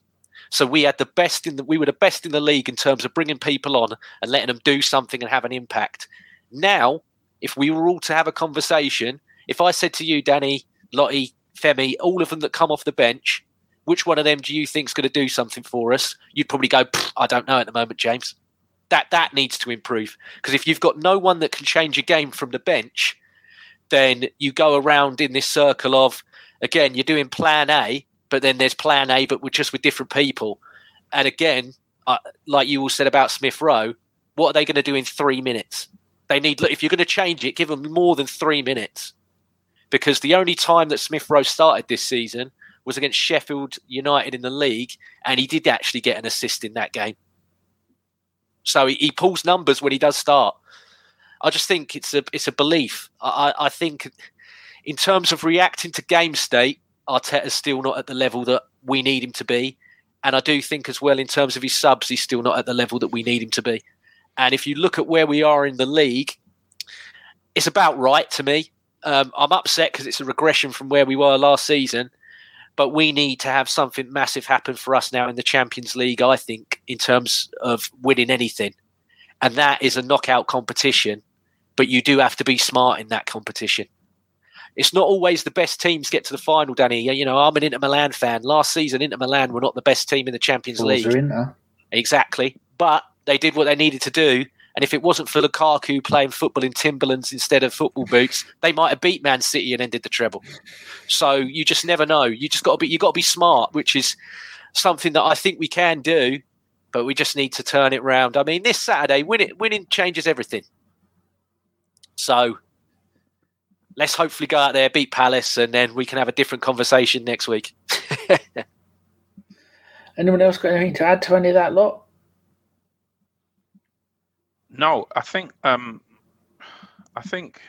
So we had the best in the we were the best in the league in terms of bringing people on and letting them do something and have an impact. Now, if we were all to have a conversation, if I said to you, Danny, Lottie, Femi, all of them that come off the bench, which one of them do you think is going to do something for us? You'd probably go, I don't know at the moment, James. That that needs to improve because if you've got no one that can change a game from the bench, then you go around in this circle of again you're doing Plan A, but then there's Plan A, but we're just with different people. And again, uh, like you all said about Smith Rowe, what are they going to do in three minutes? They need look, if you're going to change it, give them more than three minutes because the only time that Smith Rowe started this season was against Sheffield United in the league, and he did actually get an assist in that game. So he, he pulls numbers when he does start. I just think it's a it's a belief. I, I think in terms of reacting to game state, Arteta's still not at the level that we need him to be. And I do think as well in terms of his subs, he's still not at the level that we need him to be. And if you look at where we are in the league, it's about right to me. Um, I'm upset because it's a regression from where we were last season but we need to have something massive happen for us now in the Champions League, I think, in terms of winning anything. And that is a knockout competition, but you do have to be smart in that competition. It's not always the best teams get to the final, Danny. You know, I'm an Inter Milan fan. Last season, Inter Milan were not the best team in the Champions League. Exactly. But they did what they needed to do And if it wasn't for Lukaku playing football in Timberlands instead of football boots, they might have beat Man City and ended the treble. So you just never know. You just got to be you got to be smart, which is something that I think we can do, but we just need to turn it round. I mean, this Saturday, winning winning changes everything. So let's hopefully go out there, beat Palace, and then we can have a different conversation next week. Anyone else got anything to add to any of that lot? No, I think um, I think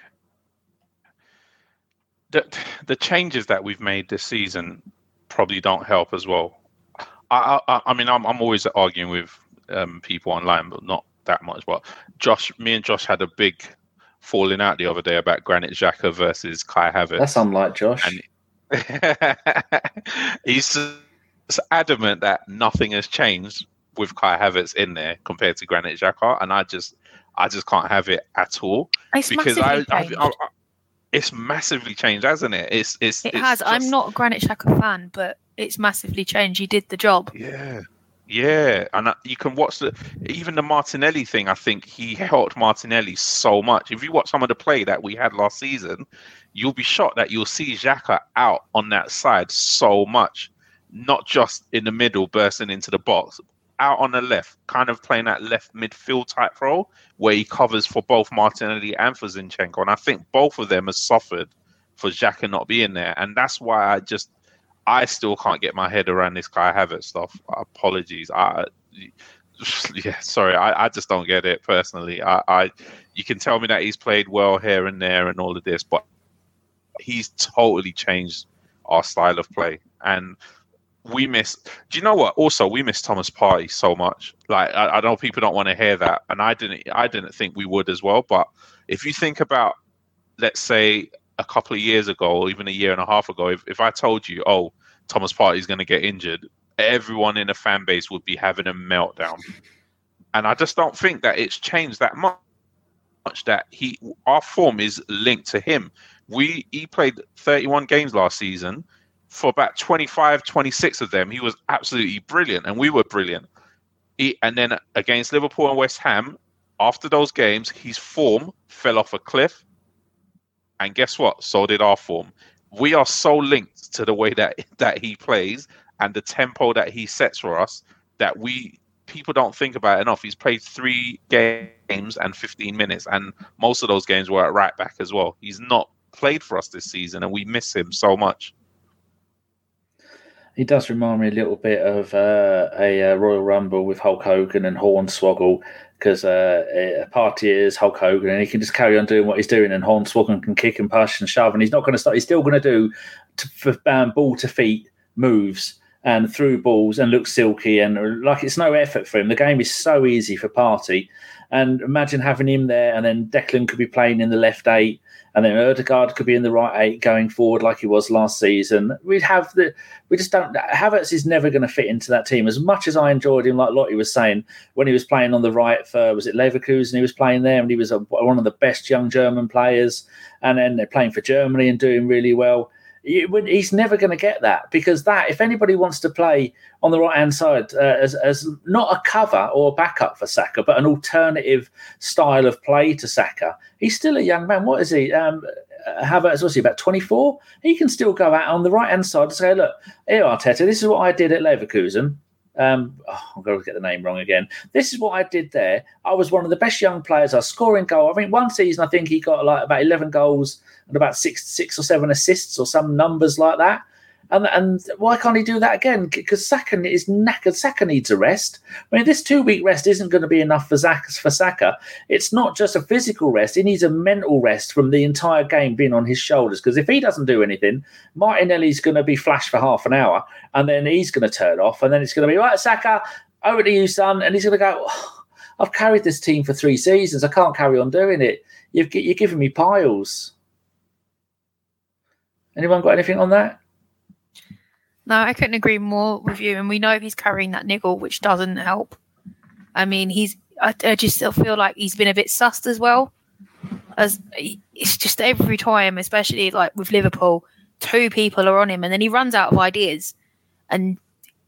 that the changes that we've made this season probably don't help as well. I I, I mean, I'm I'm always arguing with um, people online, but not that much. But Josh, me and Josh had a big falling out the other day about Granit Xhaka versus Kai Havertz. That's unlike Josh. And he's adamant that nothing has changed with Kai Havertz in there compared to Granit Xhaka, and I just, I just can't have it at all It's because I, I. I, I, it's massively changed, hasn't it? It's, it's, it it's has. I'm not a Granit Xhaka fan, but it's massively changed. He did the job. Yeah, yeah, and you can watch the even the Martinelli thing. I think he helped Martinelli so much. If you watch some of the play that we had last season, you'll be shocked that you'll see Xhaka out on that side so much, not just in the middle bursting into the box, out on the left, kind of playing that left midfield type role where he covers for both Martinelli and for Zinchenko. And I think both of them have suffered for Xhaka not being there, and that's why I just I still can't get my head around this Kai Havertz stuff. Apologies. I yeah, sorry. I, I just don't get it personally. I, I you can tell me that he's played well here and there and all of this, but he's totally changed our style of play. And we miss do you know what? Also we miss Thomas Partey so much. Like I, I know people don't want to hear that, and I didn't I didn't think we would as well. But if you think about let's say a couple of years ago, or even a year and a half ago, if, if I told you, oh, Thomas Partey's going to get injured, everyone in the fan base would be having a meltdown. And I just don't think that it's changed that. Much that he, our form is linked to him. We he played 31 games last season. For about 25, 26 of them, he was absolutely brilliant, and we were brilliant. He, and then against Liverpool and West Ham, after those games, his form fell off a cliff. And guess what? So did our form. We are so linked to the way that that he plays and the tempo that he sets for us that we people don't think about enough. He's played three games and 15 minutes, and most of those games were at right back as well. He's not played for us this season, and we miss him so much. He does remind me a little bit of uh, a uh, Royal Rumble with Hulk Hogan and Hornswoggle because uh, a Partey is Hulk Hogan and he can just carry on doing what he's doing and Hornswoggle can kick and push and shove and he's not going to stop. He's still going to do to, for, ball to feet moves and through balls and look silky and like it's no effort for him. The game is so easy for Partey. And imagine having him there and then Declan could be playing in the left eight and then Odegaard could be in the right eight going forward like he was last season. We'd have the we just don't Havertz is never going to fit into that team as much as I enjoyed him like Lottie was saying when he was playing on the right for was it Leverkusen he was playing there and he was a, one of the best young German players and then they're playing for Germany and doing really well he's never going to get that because that if anybody wants to play on the right hand side uh, as, as not a cover or a backup for Saka but an alternative style of play to Saka he's still a young man. What is he? Um, Havertz was he about 24 he can still go out on the right hand side and say look here Arteta this is what I did at Leverkusen um, oh, I'm going to get the name wrong again. This is what I did there. I was one of the best young players. I was scoring goal. I mean, one season I think he got like about 11 goals and about six, six or seven assists or some numbers like that. And and why can't he do that again? Because Saka is knackered. Saka needs a rest. I mean, this two week rest isn't going to be enough for Zaka, for Saka. It's not just a physical rest. He needs a mental rest from the entire game being on his shoulders. Because if he doesn't do anything, Martinelli's going to be flashed for half an hour, and then he's going to turn off, and then it's going to be right, Saka, over to you, son, and he's going to go. Oh, I've carried this team for three seasons. I can't carry on doing it. You've, you're giving me piles. Anyone got anything on that? No, I couldn't agree more with you. And we know he's carrying that niggle, which doesn't help. I mean, he's. I, I just still feel like he's been a bit sussed as well. As it's just every time, especially like with Liverpool, two people are on him, and then he runs out of ideas. And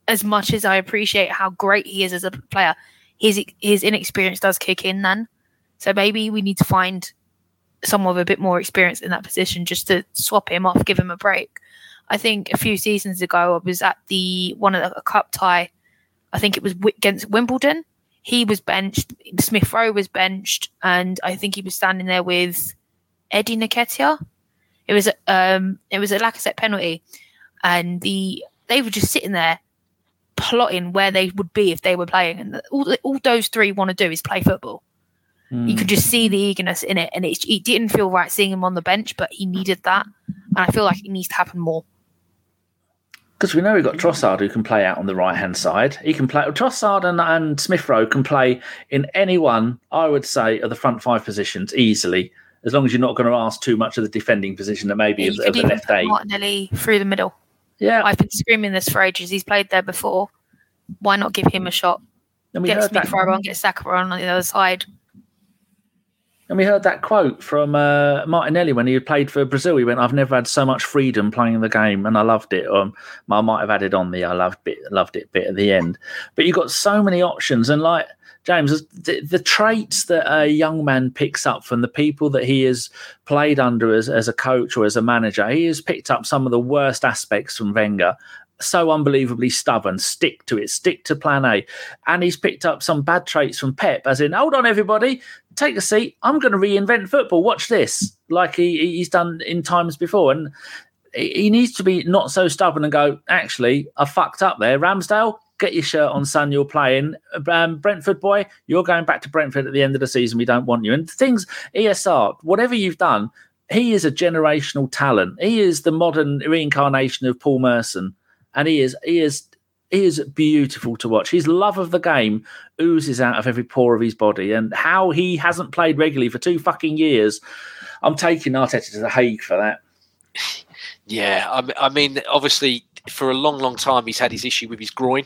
as much as I appreciate how great he is as a player, his his inexperience does kick in then. So maybe we need to find someone with a bit more experience in that position just to swap him off, give him a break. I think a few seasons ago, I was at the one of the cup tie. I think it was against Wimbledon. He was benched. Smith Rowe was benched, and I think he was standing there with Eddie Nketiah. It was um, it was a Lacazette penalty, and the they were just sitting there plotting where they would be if they were playing, and all all those three want to do is play football. Mm. You could just see the eagerness in it, and it, it didn't feel right seeing him on the bench, but he needed that, and I feel like it needs to happen more. Because we know we've got Trossard who can play out on the right hand side. He can play Trossard and, and Smith Rowe can play in any one, I would say, of the front five positions easily, as long as you're not going to ask too much of the defending position that maybe yeah, of, of the left eight. Martinelli through the middle. Yeah, I've been screaming this for ages. He's played there before. Why not give him a shot? And we get Smith Rowe on, get Saka on the other side. And we heard that quote from uh, Martinelli when he played for Brazil. He went, "I've never had so much freedom playing the game, and I loved it." Um, I might have added on the "I loved it, loved it" bit at the end. But you've got so many options, and like James, the, the, traits that a young man picks up from the people that he has played under as, as a coach or as a manager, he has picked up some of the worst aspects from Wenger so unbelievably stubborn. Stick to it. Stick to plan A. And he's picked up some bad traits from Pep, as in, hold on, everybody, take a seat. I'm going to reinvent football. Watch this, like he, he's done in times before. And he needs to be not so stubborn and go, actually, I fucked up there. Ramsdale, get your shirt on, son. You're playing. Um, Brentford boy, you're going back to Brentford at the end of the season. We don't want you. And things, ESR, whatever you've done, he is a generational talent. He is the modern reincarnation of Paul Merson and he is he is he is beautiful to watch. His love of the game oozes out of every pore of his body, and how he hasn't played regularly for two fucking years. I'm taking Arteta to the Hague for that. Yeah, I mean, obviously, for a long, long time, he's had his issue with his groin.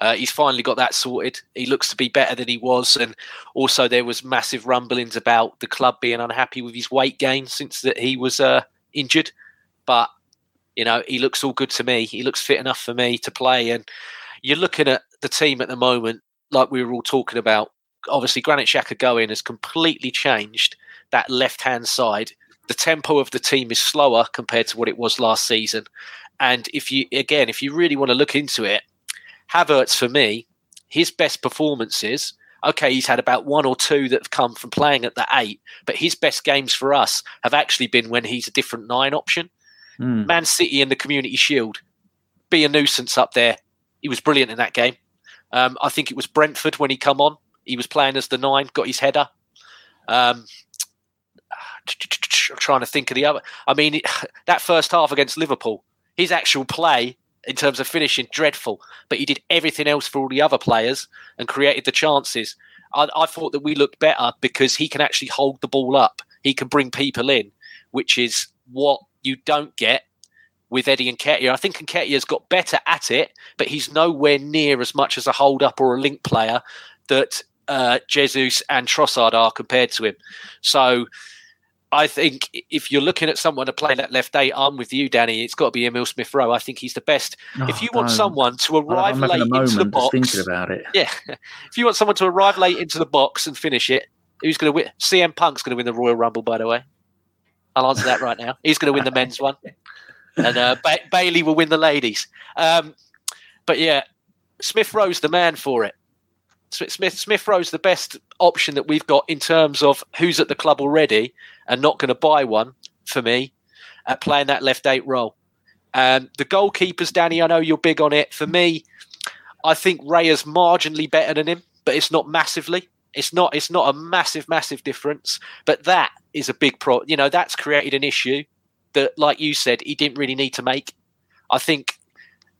Uh, he's finally got that sorted. He looks to be better than he was, and also there was massive rumblings about the club being unhappy with his weight gain since that he was uh, injured. But you know, he looks all good to me. He looks fit enough for me to play. And you're looking at the team at the moment, like we were all talking about. Obviously, Granit Xhaka going has completely changed that left hand side. The tempo of the team is slower compared to what it was last season. And if you, again, if you really want to look into it, Havertz, for me, his best performances okay, he's had about one or two that have come from playing at the eight, but his best games for us have actually been when he's a different nine option. Mm. Man City in the Community Shield, be a nuisance up there. He was brilliant in that game. Um, I think it was Brentford when he come on. He was playing as the nine, got his header. Um, trying to think of the other. I mean, that first half against Liverpool, his actual play in terms of finishing dreadful, but he did everything else for all the other players and created the chances. I, I, thought that we looked better because he can actually hold the ball up. He can bring people in, which is what you don't get with Eddie Nketiah. I think Nketiah's got better at it, but he's nowhere near as much as a hold up or a link player that uh, Jesus and Trossard are compared to him. So I think if you're looking at someone to play that left eight, I'm with you, Danny. It's got to be Emile Smith Rowe. I think he's the best. Oh, if you want someone to arrive late into the box, thinking about it. Yeah, if you want someone to arrive late into the box and finish it, who's going to win? CM Punk's going to win the Royal Rumble, by the way. I'll answer that right now. He's going to win the men's one, and uh, ba- Bailey will win the ladies. Um, but yeah, Smith Rowe's the man for it. Smith Smith Rowe's the best option that we've got in terms of who's at the club already and not going to buy one for me at playing that left eight role. Um, the goalkeepers, Danny, I know you're big on it. For me, I think Raya's marginally better than him, but it's not massively. It's not. It's not a massive, massive difference. But that is a big pro. You know, that's created an issue that, like you said, he didn't really need to make. I think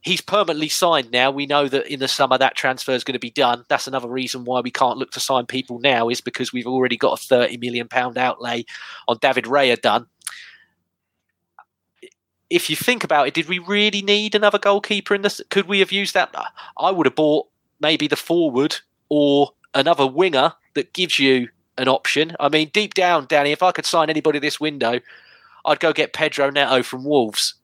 he's permanently signed now. We know that in the summer that transfer is going to be done. That's another reason why we can't look to sign people now is because we've already got a thirty million pound outlay on David Raya done. If you think about it, did we really need another goalkeeper in this? Could we have used that? I would have bought maybe the forward or another winger that gives you an option. I mean, deep down, Danny, if I could sign anybody this window, I'd go get Pedro Neto from Wolves.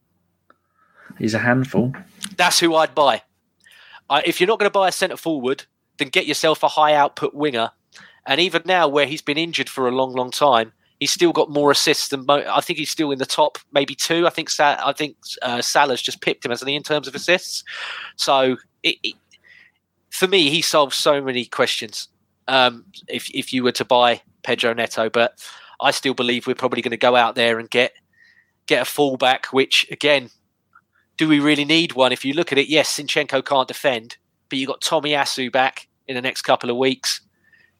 He's a handful. That's who I'd buy. if you're not going to buy a centre forward, then get yourself a high output winger And even now, where he's been injured for a long, long time, he's still got more assists than Mo- I think he's still in the top maybe two. I think Sa- I think uh, Salah's just pipped him, hasn't he, in terms of assists? So it, it, for me, he solves so many questions. Um, if if you were to buy Pedro Neto, but I still believe we're probably going to go out there and get get a fullback. Which again, do we really need one? If you look at it, yes, Zinchenko can't defend, but you got Tomiyasu back in the next couple of weeks.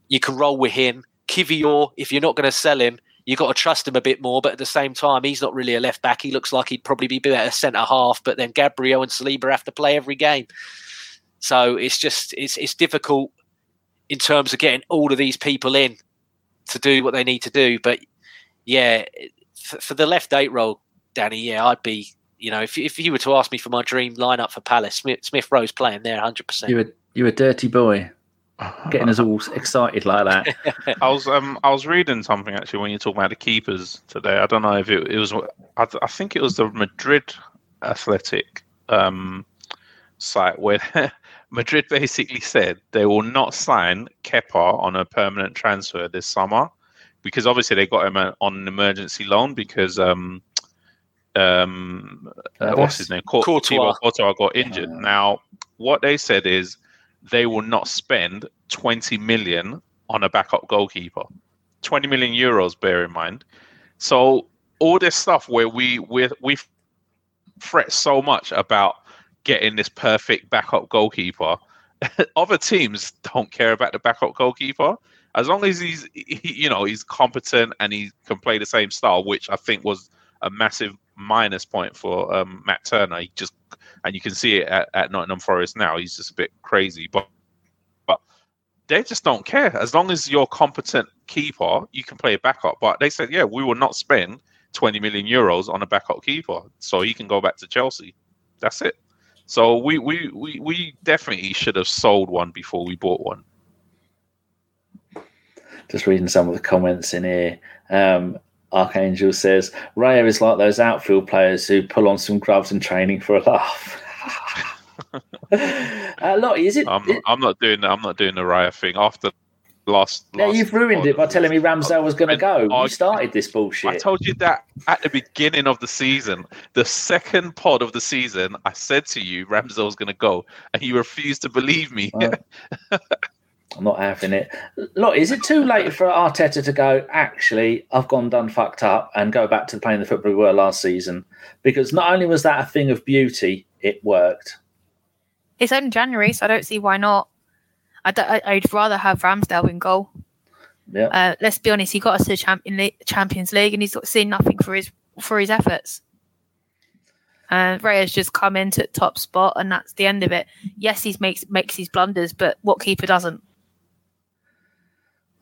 You can roll with him. Kiwior, if you're not going to sell him, you've got to trust him a bit more. But at the same time, he's not really a left back. He looks like he'd probably be better centre half. But then Gabriel and Saliba have to play every game, so it's just it's it's difficult in terms of getting all of these people in to do what they need to do. But yeah, for, for the left eight role, Danny, yeah, I'd be. You know, if if you were to ask me for my dream lineup for Palace, Smith, Smith Rowe's playing there, hundred percent. You a you a dirty boy, getting us all excited like that. I was um I was reading something actually when you talk about the keepers today. I don't know if it, it was I, I think it was the Madrid Athletic um site where Madrid basically said they will not sign Kepa on a permanent transfer this summer because obviously they got him on an emergency loan because um um uh, what's his name Court- Courtois. Courtois got injured. Now what they said is they will not spend 20 million on a backup goalkeeper. 20 million euros, bear in mind. So all this stuff where we we we fret so much about getting this perfect backup goalkeeper. Other teams don't care about the backup goalkeeper as long as he's he, you know he's competent and he can play the same style, which I think was a massive minus point for um, Matt Turner. He just and you can see it at, at Nottingham Forest now. He's just a bit crazy, but but they just don't care. As long as you're competent keeper, you can play a backup. But they said, yeah, we will not spend 20 million euros on a backup keeper, so he can go back to Chelsea. That's it. So we we we, we definitely should have sold one before we bought one. Just reading some of the comments in here. Um, Archangel says Raya is like those outfield players who pull on some gloves and training for a laugh. uh, Lottie, is it? I'm not, I'm not doing I'm not doing the Raya thing after last. Yeah, last you've ruined it by telling me Ramsdale was going to go. I- You started this bullshit. I told you that at the beginning of the season, the second pod of the season, I said to you Ramsdale's going to go, and you refused to believe me. Well, I'm not having it. Look, is it too late for Arteta to go? Actually, I've gone done fucked up and go back to playing the football we were last season because not only was that a thing of beauty, it worked. It's only January, so I don't see why not. I don't, I, I'd rather have Ramsdale in goal. Yeah, Uh, let's be honest, he got us to the Champions League, and he's got seen nothing for his for his efforts. And Raya's just come into top spot, and that's the end of it. Yes, he makes makes his blunders, but what keeper doesn't?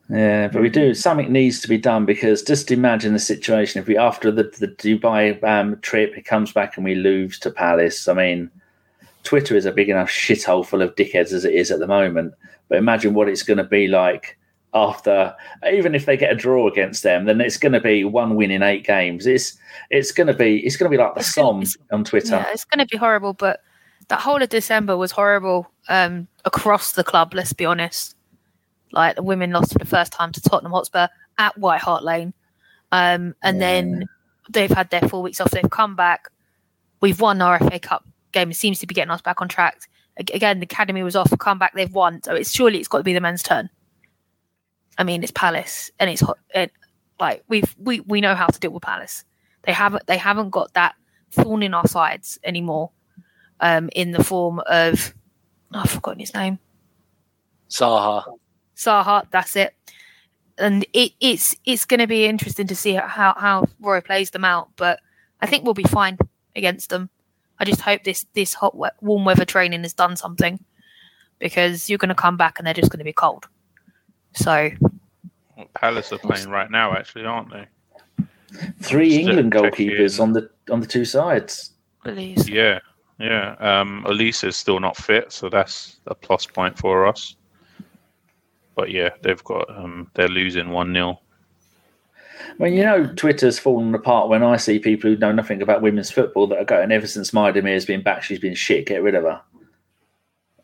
yeah, but we do something needs to be done because just imagine the situation if we after the the Dubai um, trip, he comes back and we lose to Palace. I mean, Twitter is a big enough shithole full of dickheads as it is at the moment. But imagine what it's going to be like after, even if they get a draw against them, then it's going to be one win in eight games. It's it's going to be it's going to be like the Somme on Twitter. Yeah, it's going to be horrible. But that whole of December was horrible um, across the club. Let's be honest. Like the women lost for the first time to Tottenham Hotspur at White Hart Lane, um, and then they've had their four weeks off. They've come back. We've won our FA Cup game. It seems to be getting us back on track. Again, the academy was off. Come back. They've won. So it's surely it's got to be the men's turn. I mean, it's Palace, and it's hot. It, like we've we we know how to deal with Palace. They haven't they haven't got that thorn in our sides anymore. Um, in the form of oh, I've forgotten his name. Zaha. Zaha, that's it. And it, it's it's going to be interesting to see how how Roy plays them out, but I think we'll be fine against them. I just hope this this hot we- warm weather training has done something because you're going to come back and they're just going to be cold. So Palace are playing right now, actually, aren't they? Three Just England goalkeepers in. on the on the two sides. please, Yeah, yeah. Um, Olise is still not fit, so that's a plus point for us. But yeah, they've got um, they're losing one 0 I mean, you know, Twitter's fallen apart when I see people who know nothing about women's football that are going ever since Miedema's been back, she's been shit. Get rid of her.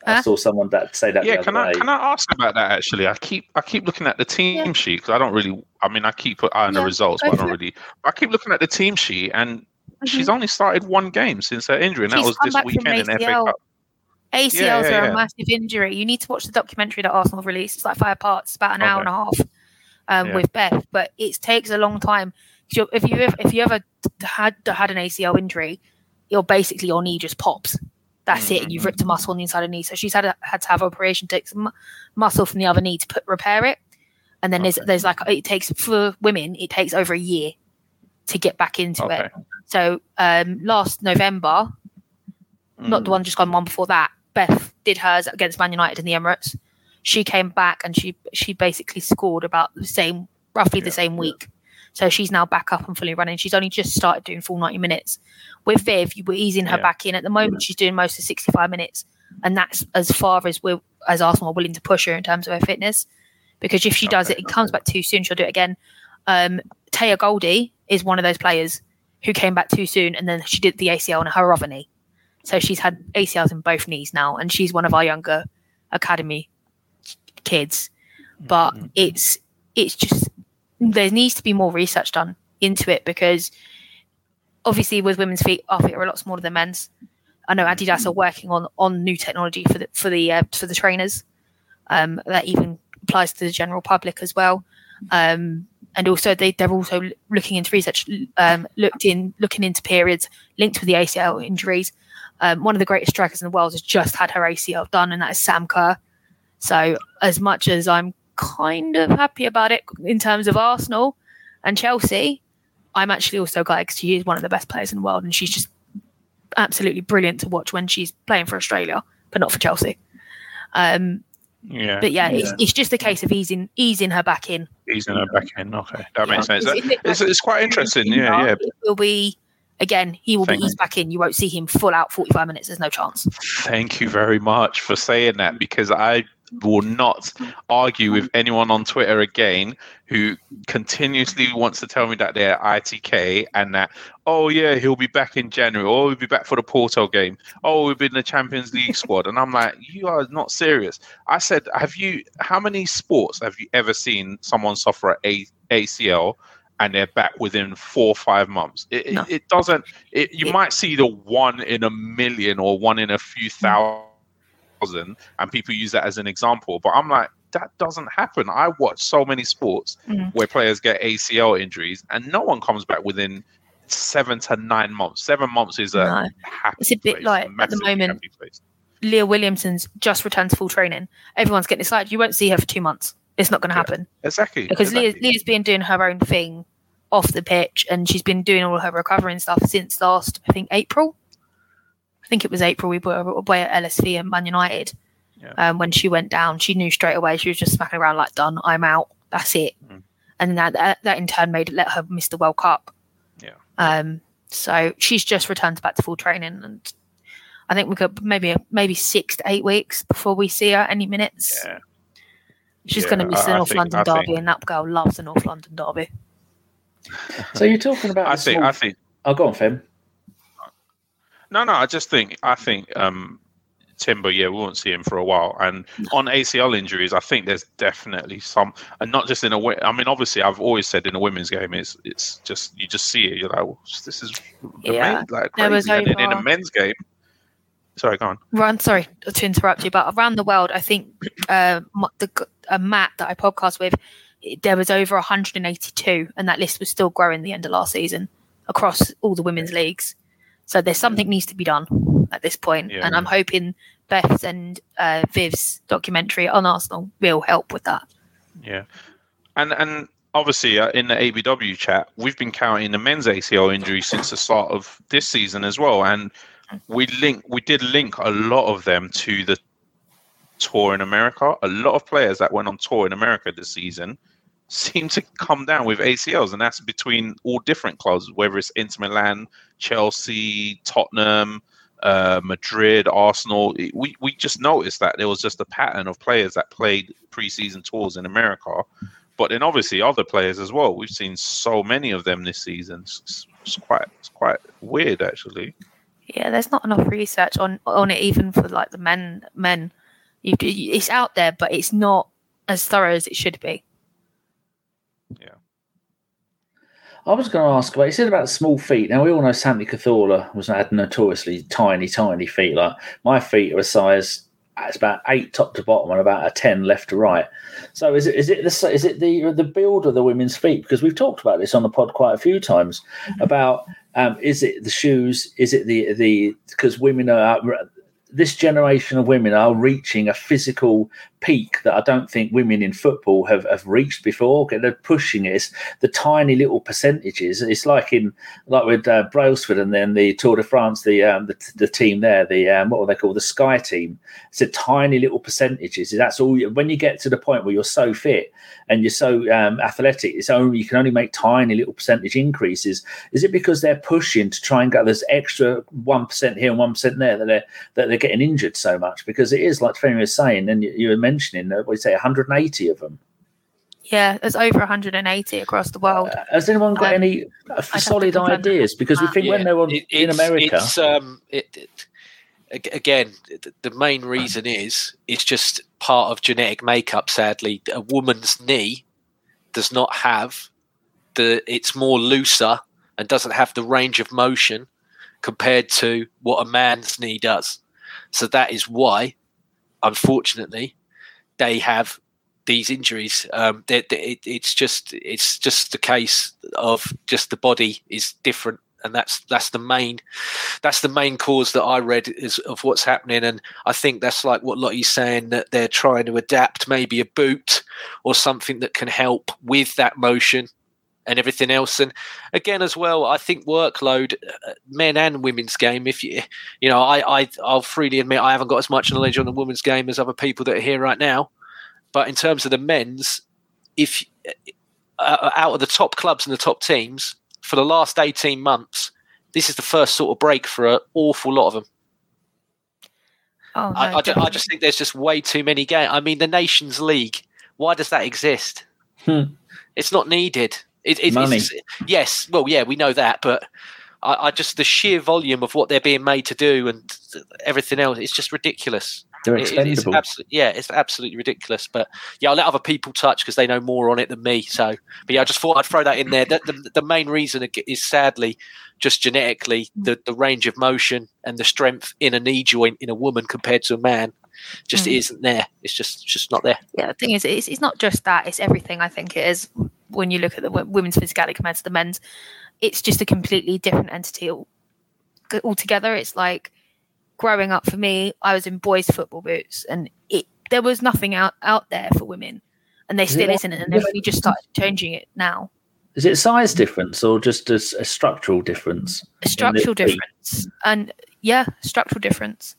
I saw someone that say that. Yeah, the can I day. can I ask about that? Actually, I keep I keep looking at the team Yeah. sheet because I don't really. I mean, I keep an eye on the results, but I don't really. I keep looking at the team sheet, and she's Mhm. only started one game since her injury, and that was come this back from weekend in FA Cup. ACLs Yeah, yeah, are yeah. a massive injury. You need to watch the documentary that Arsenal have released. It's like five parts, about an hour and a half um, Yeah. with Beth, but it takes a long time. If you ever, if you ever had had an ACL injury, you're basically your knee just pops. That's it, and you've ripped a muscle on the inside of the knee. So she's had a, had to have an operation, take some mu- muscle from the other knee to put repair it, and then there's Okay. there's like it takes for women it takes over a year to get back into Okay. it. So um, last November, not Mm. the one just gone one before that. Beth did hers against Man United in the Emirates. She came back and she she basically scored about the same, roughly the same week. So she's now back up and fully running. She's only just started doing full ninety minutes. With Viv, you were easing her Yeah. back in. At the moment, she's doing most of sixty five minutes, and that's as far as we're as Arsenal are willing to push her in terms of her fitness. Because if she does Okay, it, it comes back too soon. She'll do it again. Um, Teyah Goldie is one of those players who came back too soon, and then she did the ACL on her other knee. So she's had ACLs in both knees now, and she's one of our younger academy kids. But it's it's just there needs to be more research done into it because obviously with women's feet, our feet are a lot smaller than men's. I know Adidas are working on on new technology for the for the uh, for the trainers. Um, that even applies to the general public as well. Um, and also they they're also looking into research, um, looked in looking into periods linked with the ACL injuries. Um, one of the greatest strikers in the world has just had her ACL done, and that is Sam Kerr. So as much as I'm kind of happy about it in terms of Arsenal and Chelsea, I'm actually also glad because she is one of the best players in the world, and she's just absolutely brilliant to watch when she's playing for Australia, but not for Chelsea. Um, Yeah, but yeah, It's, Yeah. it's just a case of easing easing her back in. Easing her back in. Okay, that makes Yeah. sense. Is it- It's, it's quite interesting. Yeah, yeah. It will be again. He will Thank be eased back in. You won't see him full out 45 minutes. There's no chance. Thank you very much for saying that because I will not argue with anyone on Twitter again who continuously wants to tell me that they're ITK and that, oh, yeah, he'll be back in January. Oh, he'll be back for the Porto game. Oh, we'll be in the Champions League squad. And I'm like, you are not serious. I said, have you, how many sports have you ever seen someone suffer a ACL? And they're back within four or five months. It, it- No. it, doesn't. It, you It- might see the one in a million or one in a few mm. thousand thousand, and people use that as an example. But I'm like, that doesn't happen. I watch so many sports Mhm. where players get ACL injuries, and no one comes back within seven to nine months. Seven months is a No. It's a bit place, like, at the moment. Leah Williamson's just returned to full training. Everyone's getting excited. You won't see her for two months. It's not going to Yeah. happen Exactly. because Leah, exactly. Leah's been doing her own thing off the pitch, and she's been doing all her recovery and stuff since last, I think, April. I think it was April. We put her away at LSV and Man United. Yeah. Um, when she went down, she knew straight away. She was just smacking around like, "Done. I'm out. That's it." Mm. And that, that that in turn made it let her miss the World Cup. Yeah. Um. So she's just returned back to full training, and I think we could maybe maybe six to eight weeks before we see her any minutes. Yeah. She's Yeah, going to miss the North think- London I derby, think- and that girl loves the North London derby. So you're talking about. I the think. small- I think. Oh, go on, Fem. No, no. I just think. I think. Um, Timber, yeah, we won't see him for a while. And on ACL injuries, I think there's definitely some, and not just in a way. I mean, obviously, I've always said in a women's game, it's it's just you just see it. You're like, well, this is Yeah. amazing, like There was crazy. And then in a men's game, sorry, go on. Run, sorry to interrupt you, but around the world, I think uh, the g- uh, Matt that I podcast with, there was over 182, and that list was still growing the end of last season across all the women's leagues. So there's something needs to be done at this point, Yeah. and I'm hoping Beth's and uh, Viv's documentary on Arsenal will help with that. Yeah, and and obviously uh, in the ABW chat, we've been counting the men's ACL injury since the start of this season as well, and we link we did link a lot of them to the tour in America. A lot of players that went on tour in America this season seem to come down with ACLs, and that's between all different clubs, whether it's Inter Milan, Chelsea, Tottenham. Uh, Madrid, Arsenal. We we just noticed that there was just a pattern of players that played preseason tours in America, but then obviously other players as well. We've seen so many of them this season. It's, it's- quite it's quite weird actually. Yeah, there's not enough research on on it even for like the men men. You, it's out there, but it's not as thorough as it should be. I was going to ask about. You said about small feet. Now we all know Santi Cazorla was had notoriously tiny, tiny feet. Like my feet are a size. It's about eight top to bottom and about a ten left to right. So is it is it the is it the the build of the women's feet? Because we've talked about this on the pod quite a few times about um, is it the shoes? Is it the the because women are this generation of women are reaching a physical peak that I don't think women in football have, have reached before. They're pushing it. It's the tiny little percentages. It's like in like with uh, Brailsford and then the Tour de France, the um, the, the team there, the um, what they call the Sky team. It's a tiny little percentages. That's all. You, when you get to the point where you're so fit and you're so um, athletic, it's only you can only make tiny little percentage increases. Is it because they're pushing to try and get this extra one percent here and one percent there that they're that they're getting injured so much? Because it is like Femi was saying, and you, you were mentioning, what do you say, 180 of them. Yeah, there's over 180 across the world. Uh, has anyone got Um, any uh, solid ideas? Because we that. think when Yeah, they were it- in America, It's, um, it, it- again, th- the main reason is it's just part of genetic makeup. Sadly, a woman's knee does not have the. It's more looser and doesn't have the range of motion compared to what a man's knee does. So that is why, unfortunately, they have these injuries. Um, they, they- it, it's just it's just the case of just the body is different, and that's that's the main that's the main cause that I read is of what's happening. And I think that's like what Lottie's saying that they're trying to adapt maybe a boot or something that can help with that motion and everything else. And again, as well, I think workload, uh, men and women's game. If you, you know, I, I, I'll freely admit I haven't got as much knowledge on the women's game as other people that are here right now. But in terms of the men's, if uh, out of the top clubs and the top teams for the last eighteen months, this is the first sort of break for an awful lot of them. Oh, no, I, I, ju- I just think there's just way too many games. I mean, the Nations League. Why does that exist? Hmm. It's not needed. It, it, Money. It's, yes, well, yeah, we know that, but I, I just the sheer volume of what they're being made to do and everything else. It's just ridiculous. they're It- it- expendable. it's absolutely, yeah, it's absolutely ridiculous. But yeah, I'll let other people touch because they know more on it than me. So, but yeah, I just thought I'd throw that in there. The, the, the main reason is sadly just genetically the, the range of motion and the strength in a knee joint in a woman compared to a man just Mm. isn't there. It's just just not there. yeah, the thing is, it's, it's not just that; it's everything. I think it is when you look at the women's physicality compared to the men's. It's just a completely different entity altogether. It's like growing up for me. I was in boys' football boots, and it there was nothing out out there for women, and there Is still isn't. And they've only just started changing it now. Is it size difference or just a structural difference? A structural difference, and yeah, structural difference.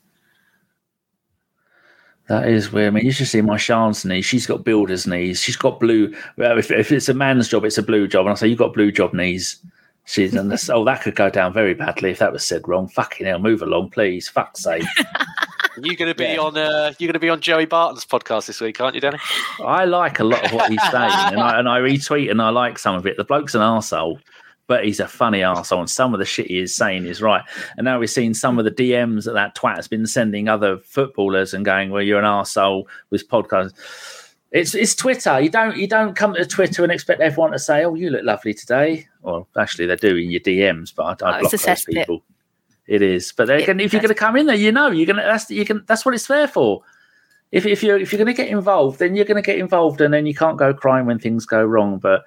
That is weird. I mean, you should see my Sean's knees. She's got builder's knees. She's got blue. Well, if, if it's a man's job, it's a blue job. And I say, you've got blue job knees. She's and this, oh, that could go down very badly if that was said wrong. Fucking hell, move along, please. Fuck's sake. You're going to be Yeah. on uh, you're going to be on Joey Barton's podcast this week, aren't you, Danny? I like a lot of what he's saying, and I, and I retweet and I like some of it. The bloke's an arsehole, but he's a funny arsehole, and some of the shit he is saying is right. And now we've seen some of the DMs that that twat has been sending other footballers and going, "Well, you're an arsehole with podcasts." It's it's Twitter. You don't you don't come to Twitter and expect everyone to say, "Oh, you look lovely today." Well, actually, they do in your DMs, but I, I Oh, block those people. It is, but they're It- gonna, if you're going to come in there, you know you're going to. That's you can. That's what it's there for if, if you're if you're going to get involved, then you're going to get involved, and then you can't go crying when things go wrong. But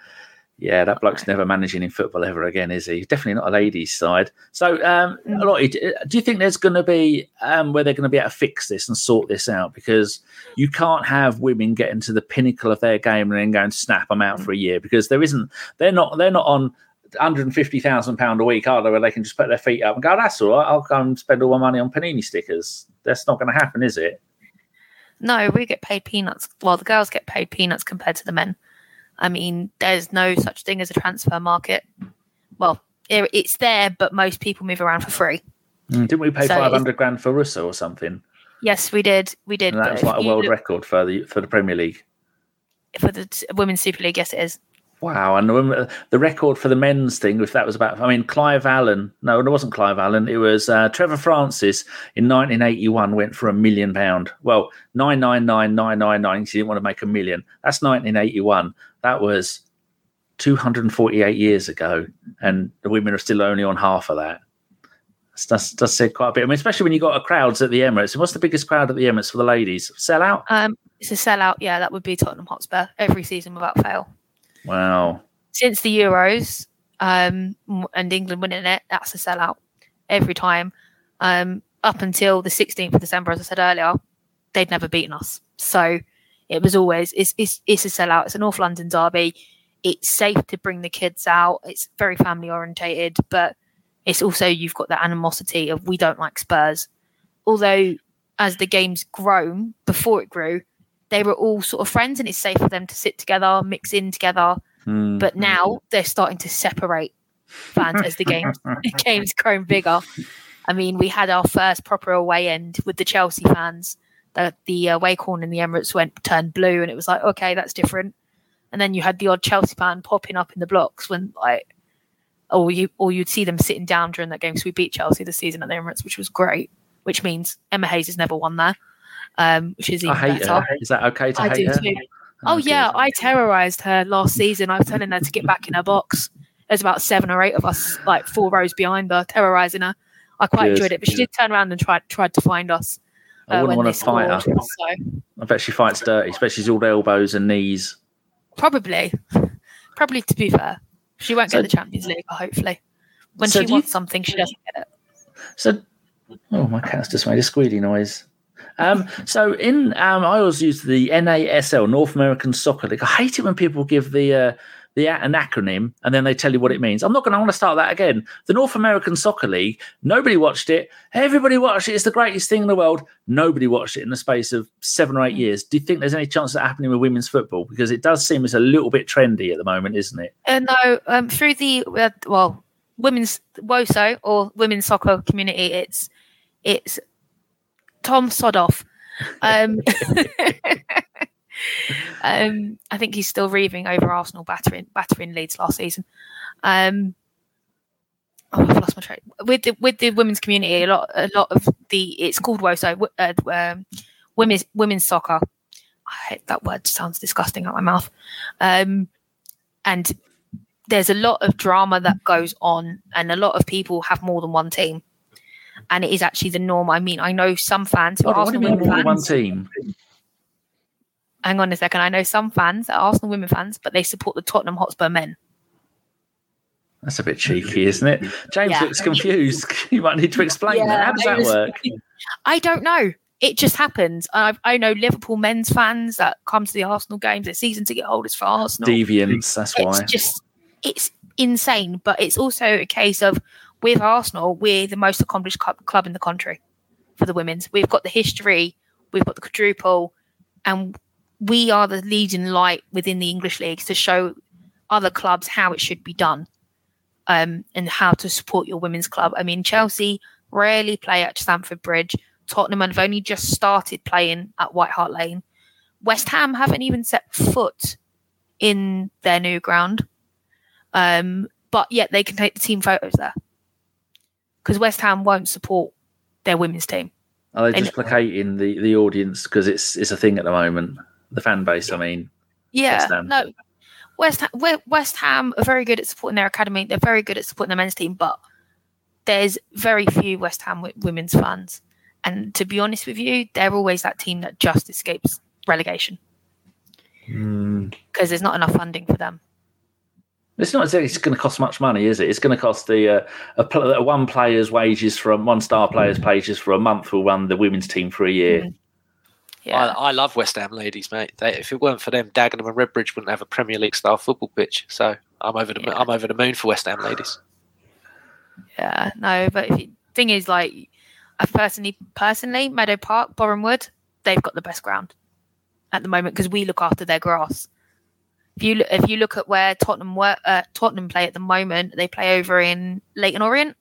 yeah, that bloke's never managing in football ever again, is he? Definitely not a ladies' side. So, um, Mm. Lottie, do do you think there's going to be um, where they're going to be able to fix this and sort this out? Because you can't have women getting to the pinnacle of their game and then go and snap them out for a year because there isn't. They're not. They're not on. 150,000 pound a week, are they? Where they can just put their feet up and go, that's all right. I'll go and spend all my money on panini stickers. That's not going to happen, is it? No, we get paid peanuts. Well, the girls get paid peanuts compared to the men. I mean, there's no such thing as a transfer market. Well, it, it's there, but most people move around for free. Mm, Didn't we pay So five hundred grand for Russo or something? Yes, we did. We did. And that was like a world look record for the for the Premier League. for the Women's Super League. Yes, it is. Wow, and the, record for the men's thing, if that was about, I mean, Clive Allen, no, it wasn't Clive Allen, it was uh, Trevor Francis in 1981 went for a million pound. Well, 999999, he didn't want to make a million. That's 1981. That was 248 years ago, and the women are still only on half of that. That's, that's say quite a bit. I mean, especially when you got a crowds at the Emirates. And What's the biggest crowd at the Emirates for the ladies? Sell out? Um, it's a sellout. Yeah, that would be Tottenham Hotspur every season without fail. Wow. Since the Euros um, and England winning it, that's a sellout every time. Um, up until the 16th of December, as I said earlier, they'd never beaten us. So it was always it's it's, it's a sellout. It's a North London derby. It's safe to bring the kids out. It's very family orientated, but it's also you've got the animosity of we don't like Spurs. Although as the game's grown, before it grew, they were all sort of friends and it's safe for them to sit together, mix in together. Hmm. But now they're starting to separate fans as the game the game's grown bigger. I mean, we had our first proper away end with the Chelsea fans. The the away corner in the Emirates went turned blue, and it was like, okay, that's different. And then you had the odd Chelsea fan popping up in the blocks when like, or you or you'd see them sitting down during that game. So we beat Chelsea this season at the Emirates, which was great. Which means Emma Hayes has never won there, um, which is even I hate better. her. Is that okay to I hate do her? too. Oh yeah. I terrorized her last season. I was telling her to get back in her box. There's about seven or eight of us, like four rows behind her, terrorizing her. I quite enjoyed it, but she did turn around and tried tried to find us. I uh, wouldn't when want to fight her. So I bet she fights dirty, especially she's all the elbows and knees. probably, probably to be fair, she won't So- get the Champions League. Hopefully, when So she do you- wants something, she doesn't get it. So, oh, my cat's just made a squealy noise. Um, so in um, I always use the NASL North American Soccer League. I hate it when people give the uh, the an acronym and then they tell you what it means. I'm not going to want to start that again. The North American Soccer League. Nobody watched it. Everybody watched it. It's the greatest thing in the world. Nobody watched it in the space of seven or eight years. Do you think there's any chance of that happening with women's football? Because it does seem it's a little bit trendy at the moment, isn't it? Uh, no, um, through the uh, well, women's WOSO or women's soccer community, it's it's Tom Sodoff. Um, um, I think he's still reaving over Arsenal battering battering Leeds last season. Um, oh, I've lost my train. With the with the women's community, a lot a lot of the it's called WOSO, uh, um, women's women's soccer. I hate that word; sounds disgusting out my mouth. Um, and there's a lot of drama that goes on, and a lot of people have more than one team. And it is actually the norm. I mean, I know some fans who are what do Arsenal women fans. one team? Hang on a second. I know some fans are Arsenal women fans, but they support the Tottenham Hotspur men. That's a bit cheeky, isn't it? James Yeah. looks confused. you might need to explain that. How does that work? I don't know. It just happens. I, I know Liverpool men's fans that come to the Arsenal games. They're season ticket holders for Arsenal. Deviants, that's it's why. just it's insane but it's also a case of with arsenal we're the most accomplished club, in the country for the women's. We've got the history we've got the quadruple and we are the leading light within the english leagues to show other clubs how it should be done um, and how to support your women's club. I mean chelsea rarely play at stamford bridge. Tottenham have only just started playing at white hart lane. West ham haven't even set foot in their new ground. Um, but yet they can take the team photos there because West Ham won't support their women's team. Are they and- just placating the, the audience because it's it's a thing at the moment? The fan base, I mean. Yeah, West Ham. no. West Ham, West Ham are very good at supporting their academy. They're very good at supporting their men's team, but there's very few West Ham women's fans. And to be honest with you, they're always that team that just escapes relegation Hmm. because there's not enough funding for them. It's not exactly it's going to cost much money, is it? It's going to cost the uh, a, pl- a one player's wages for a, one star player's wages for a month will run the women's team for a year. Mm. Yeah, I, I love West Ham ladies, mate. They, if it weren't for them, Dagenham and Redbridge wouldn't have a Premier League style football pitch. So I'm over the Yeah. I'm over the moon for West Ham ladies. Yeah, no, but if you, thing is, like, I personally, personally, Meadow Park, Boreham Wood, they've got the best ground at the moment because we look after their grass. If you if you look at where Tottenham work, uh, Tottenham play at the moment, they play over in Leyton Orient.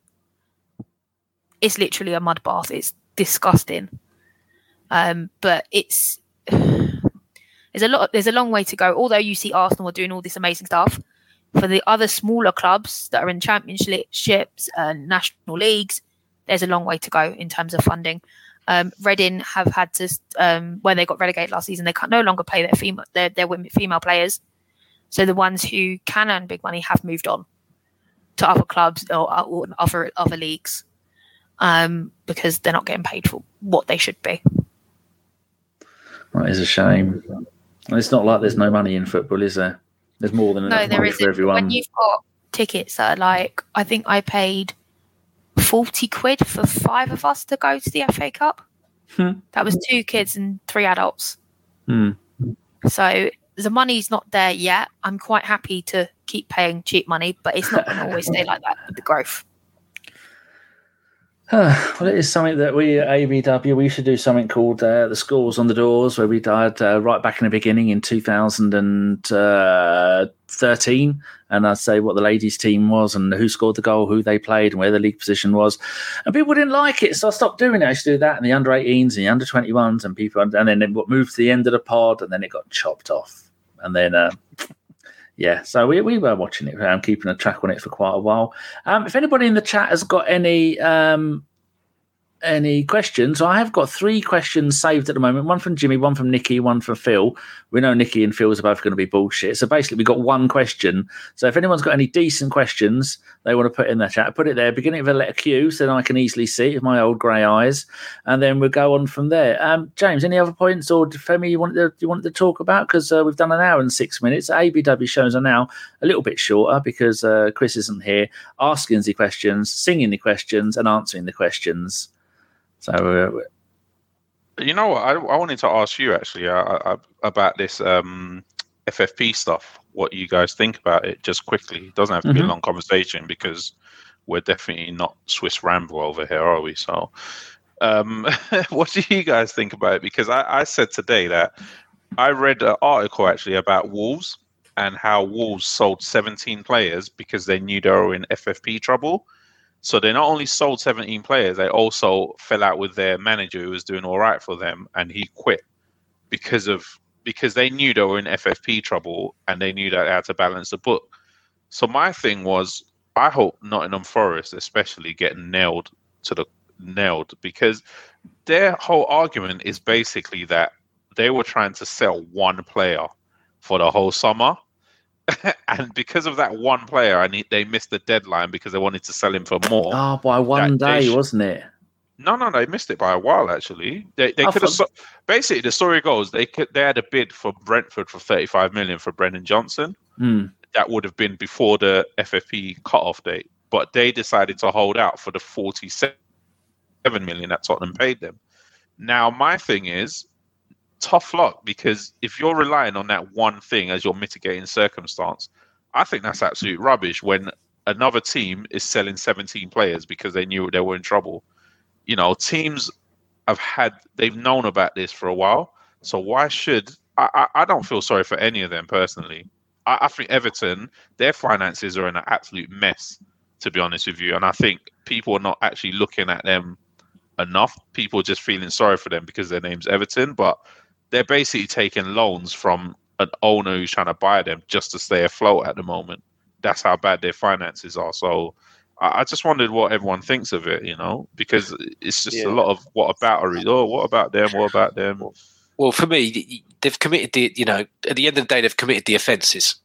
It's literally a mud bath. It's disgusting. Um, but it's there's a lot. There's a long way to go. Although you see Arsenal are doing all this amazing stuff, for the other smaller clubs that are in championships and national leagues, there's a long way to go in terms of funding. Um, Reading have had to, um, when they got relegated last season, they can't no longer play their female their, their women female players. So the ones who can earn big money have moved on to other clubs or, or other other leagues um, because they're not getting paid for what they should be. That is a shame. It's not like there's no money in football, is there? There's more than enough No, there money isn't. for everyone. When you've got tickets that are like, I think I paid 40 quid for five of us to go to the FA Cup. Hmm. That was two kids and three adults. Hmm. So the money's not there yet. I'm quite happy to keep paying cheap money, but it's not going to always stay like that with the growth. well, it is something that we at ABW we should do something called uh, the scores on the doors, where we died uh, right back in the beginning in 2013, and I'd say what the ladies' team was and who scored the goal, who they played, and where the league position was. And people didn't like it, so I stopped doing it. I used to do that in the under 18s and the under 21s, and people, and then it moved to the end of the pod, and then it got chopped off, and then. Uh, yeah, so we, we were watching it. I'm keeping a track on it for quite a while. Um, if anybody in the chat has got any um, any questions, I have got three questions saved at the moment. One from Jimmy, one from Nikki, one from Phil. We know Nikki and Phil's are both going to be bullshit. So basically, we've got one question. So if anyone's got any decent questions they want to put in the chat, put it there, beginning of a letter Q, so I can easily see it with my old grey eyes, and then we'll go on from there. Um, James, any other points or Femi you wanted to, you wanted to talk about? Because uh, we've done an hour and six minutes. ABW shows are now a little bit shorter because uh, Chris isn't here, asking the questions, singing the questions, and answering the questions. So uh, You know what? I, I wanted to ask you actually uh, uh, about this um, FFP stuff. What you guys think about it? Just quickly. It doesn't have to be a Mhm. long conversation because we're definitely not Swiss Ramble over here, are we? So, um, what do you guys think about it? Because I, I said today that I read an article actually about Wolves and how Wolves sold 17 players because they knew they were in FFP trouble. So they not only sold 17 players, they also fell out with their manager who was doing all right for them, and he quit because of because they knew they were in FFP trouble and they knew that they had to balance the book. So my thing was, I hope Nottingham Forest, especially, get nailed to the nailed because their whole argument is basically that they were trying to sell one player for the whole summer. and because of that one player, I need they missed the deadline because they wanted to sell him for more. oh, by one That day, sh- wasn't it? No, no, they missed it by a while. Actually, they they could have. So, basically, the story goes they could they had a bid for Brentford for thirty five million for Brennan Johnson. Hmm. That would have been before the FFP cutoff date, but they decided to hold out for the forty seven million that Tottenham paid them. Now, my thing is tough luck because if you're relying on that one thing as your mitigating circumstance, I think that's absolute rubbish. When another team is selling 17 players because they knew they were in trouble you know, teams have had they've known about this for a while. So why should I? I, I don't feel sorry for any of them personally. I, I think Everton, their finances are in an absolute mess, to be honest with you. And I think people are not actually looking at them enough. People just feeling sorry for them because their name's Everton, but they're basically taking loans from an owner who's trying to buy them just to stay afloat at the moment. That's how bad their finances are. So I I just wondered what everyone thinks of it, you know, because it's just Yeah. a lot of what about are oh, what about them, what about them? Well, for me, they've committed the. You know, at the end of the day, they've committed the offences.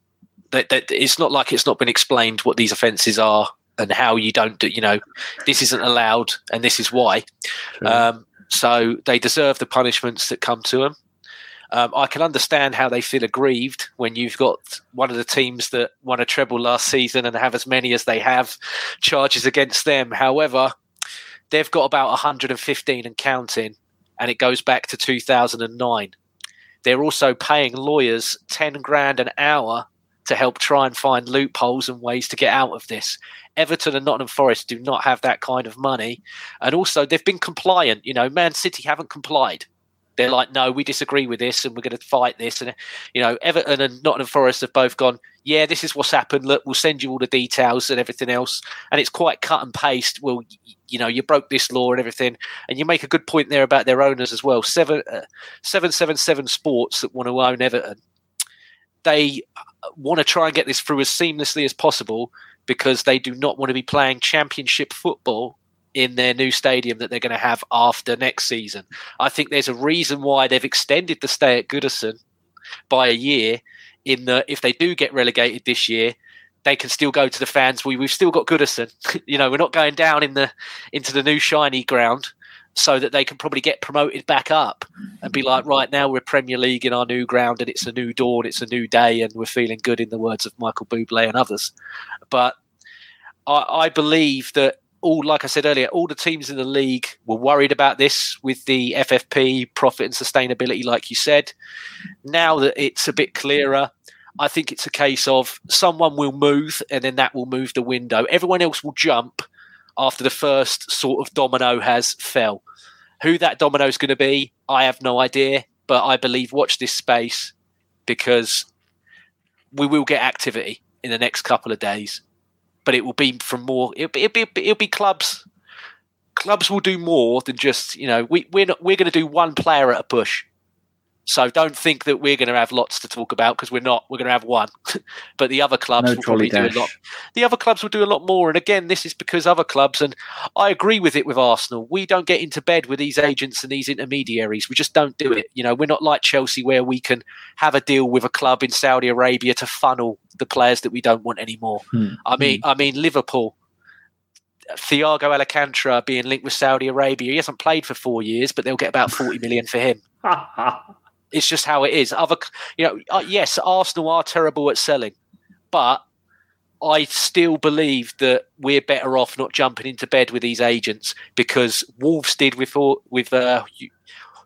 That, that it's not like it's not been explained what these offences are and how you don't do. You know, this isn't allowed and this is why. Um, so they deserve the punishments that come to them. Um, I can understand how they feel aggrieved when you've got one of the teams that won a treble last season and have as many as they have charges against them. However, they've got about 115 and counting, and it goes back to 2009. They're also paying lawyers 10 grand an hour to help try and find loopholes and ways to get out of this. Everton and Nottingham Forest do not have that kind of money. And also, they've been compliant. You know, Man City haven't complied. They're like, no, we disagree with this, and we're going to fight this. And you know, Everton and Nottingham Forest have both gone, yeah, this is what's happened. Look, we'll send you all the details and everything else. And it's quite cut and paste. Well, you know, you broke this law and everything. And you make a good point there about their owners as well. Seven, uh, seven, seven, seven Sports that want to own Everton. They uh, want to try and get this through as seamlessly as possible because they do not want to be playing championship football in their new stadium that they're going to have after next season. I think there's a reason why they've extended the stay at Goodison by a year. In that, if they do get relegated this year, they can still go to the fans. We we've still got Goodison. you know, we're not going down in the into the new shiny ground, so that they can probably get promoted back up and be like, right now we're Premier League in our new ground and it's a new dawn, it's a new day, and we're feeling good. In the words of Michael Bublé and others, but I, I believe that all, like I said earlier, all the teams in the league were worried about this with the FFP profit and sustainability, like you said. Now that it's a bit clearer, I think it's a case of someone will move and then that will move the window. Everyone else will jump after the first sort of domino has fell. Who that domino is going to be, I have no idea, but I believe watch this space because we will get activity in the next couple of days but it will be from more. It'll be, it'll be, it'll be clubs. Clubs will do more than just you know we we're not, we're going to do one player at a push. So don't think that we're going to have lots to talk about because we're not. We're going to have one, but the other clubs No will probably trolley do a lot. The other clubs will do a lot more. And again, this is because other clubs, and I agree with it with Arsenal. We don't get into bed with these agents and these intermediaries. We just don't do it. You know, we're not like Chelsea where we can have a deal with a club in Saudi Arabia to funnel the players that we don't want anymore. Hmm. I mean, I mean Liverpool. Thiago Alcantara being linked with Saudi Arabia. He hasn't played for four years, but they'll get about forty million for him. It's just how it is. Other, you know, uh, yes, Arsenal are terrible at selling, but I still believe that we're better off not jumping into bed with these agents because Wolves did with with uh,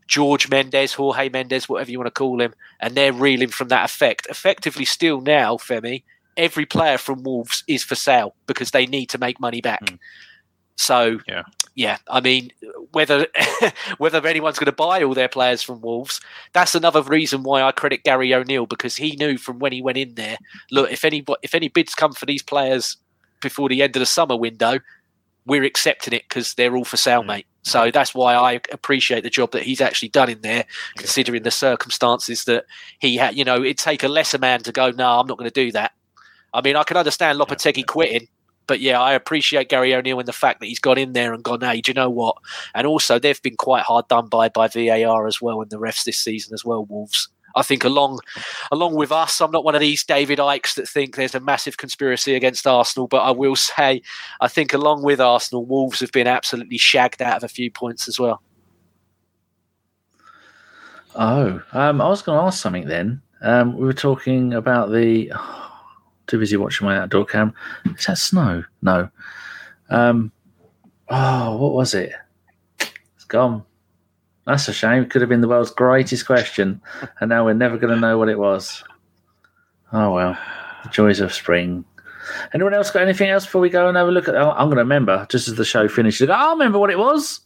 George Mendes, Jorge Mendes, whatever you want to call him, and they're reeling from that effect. Effectively, still now, Femi, every player from Wolves is for sale because they need to make money back. Hmm. So Yeah. yeah, I mean, whether whether anyone's going to buy all their players from Wolves, that's another reason why I credit Gary O'Neill because he knew from when he went in there. Look, if any if any bids come for these players before the end of the summer window, we're accepting it because they're all for sale, mm. mate. So that's why I appreciate the job that he's actually done in there, considering the circumstances that he had. You know, it'd take a lesser man to go, no, I'm not going to do that. I mean, I can understand Lopetegui quitting, but yeah, I appreciate Gary O'Neill and the fact that he's gone in there and gone, hey, do you know what? And also, they've been quite hard done by by VAR as well and the refs this season as well, Wolves. I think along along with us, I'm not one of these David Ickes that think there's a massive conspiracy against Arsenal, but I will say, I think along with Arsenal, Wolves have been absolutely shagged out of a few points as well. Oh, um, I was going to ask something then. Um, we were talking about the. Too busy watching my outdoor cam. Is that snow? No. Um, oh, what was it? It's gone. That's a shame. Could have been the world's greatest question, and now we're never going to know what it was. Oh well, the joys of spring. Anyone else got anything else before we go and have a look at? Oh, I'm going to remember just as the show finishes. I'll remember what it was.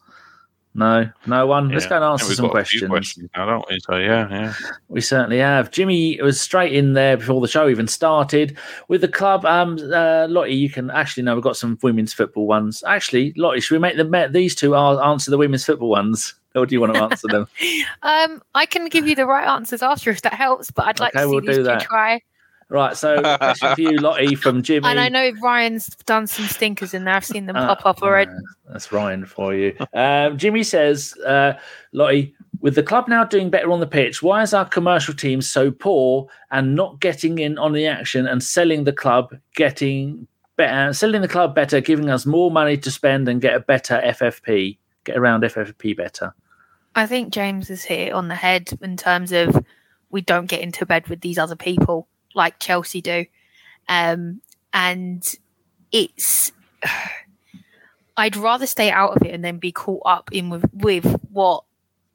No, no one. Let's go and answer some got a few questions. questions now, don't we? So yeah, yeah. We certainly have. Jimmy was straight in there before the show even started with the club. Um, uh, Lottie, you can actually no, we've got some women's football ones. Actually, Lottie, should we make them these two are answer the women's football ones, or do you want to answer them? Um, I can give you the right answers after if that helps, but I'd like Okay, to see we'll these do two that. try. Right. So, question for you, Lottie, from Jimmy. And I know Ryan's done some stinkers in there. I've seen them Uh, pop up already. uh, that's Ryan for you. Um, Jimmy says, uh, Lottie, with the club now doing better on the pitch, why is our commercial team so poor and not getting in on the action and selling the club, getting better, selling the club better, giving us more money to spend and get a better FFP, get around FFP better? I think James is here on the head in terms of we don't get into bed with these other people like Chelsea do. Um, and it's I'd rather stay out of it and then be caught up in with, with what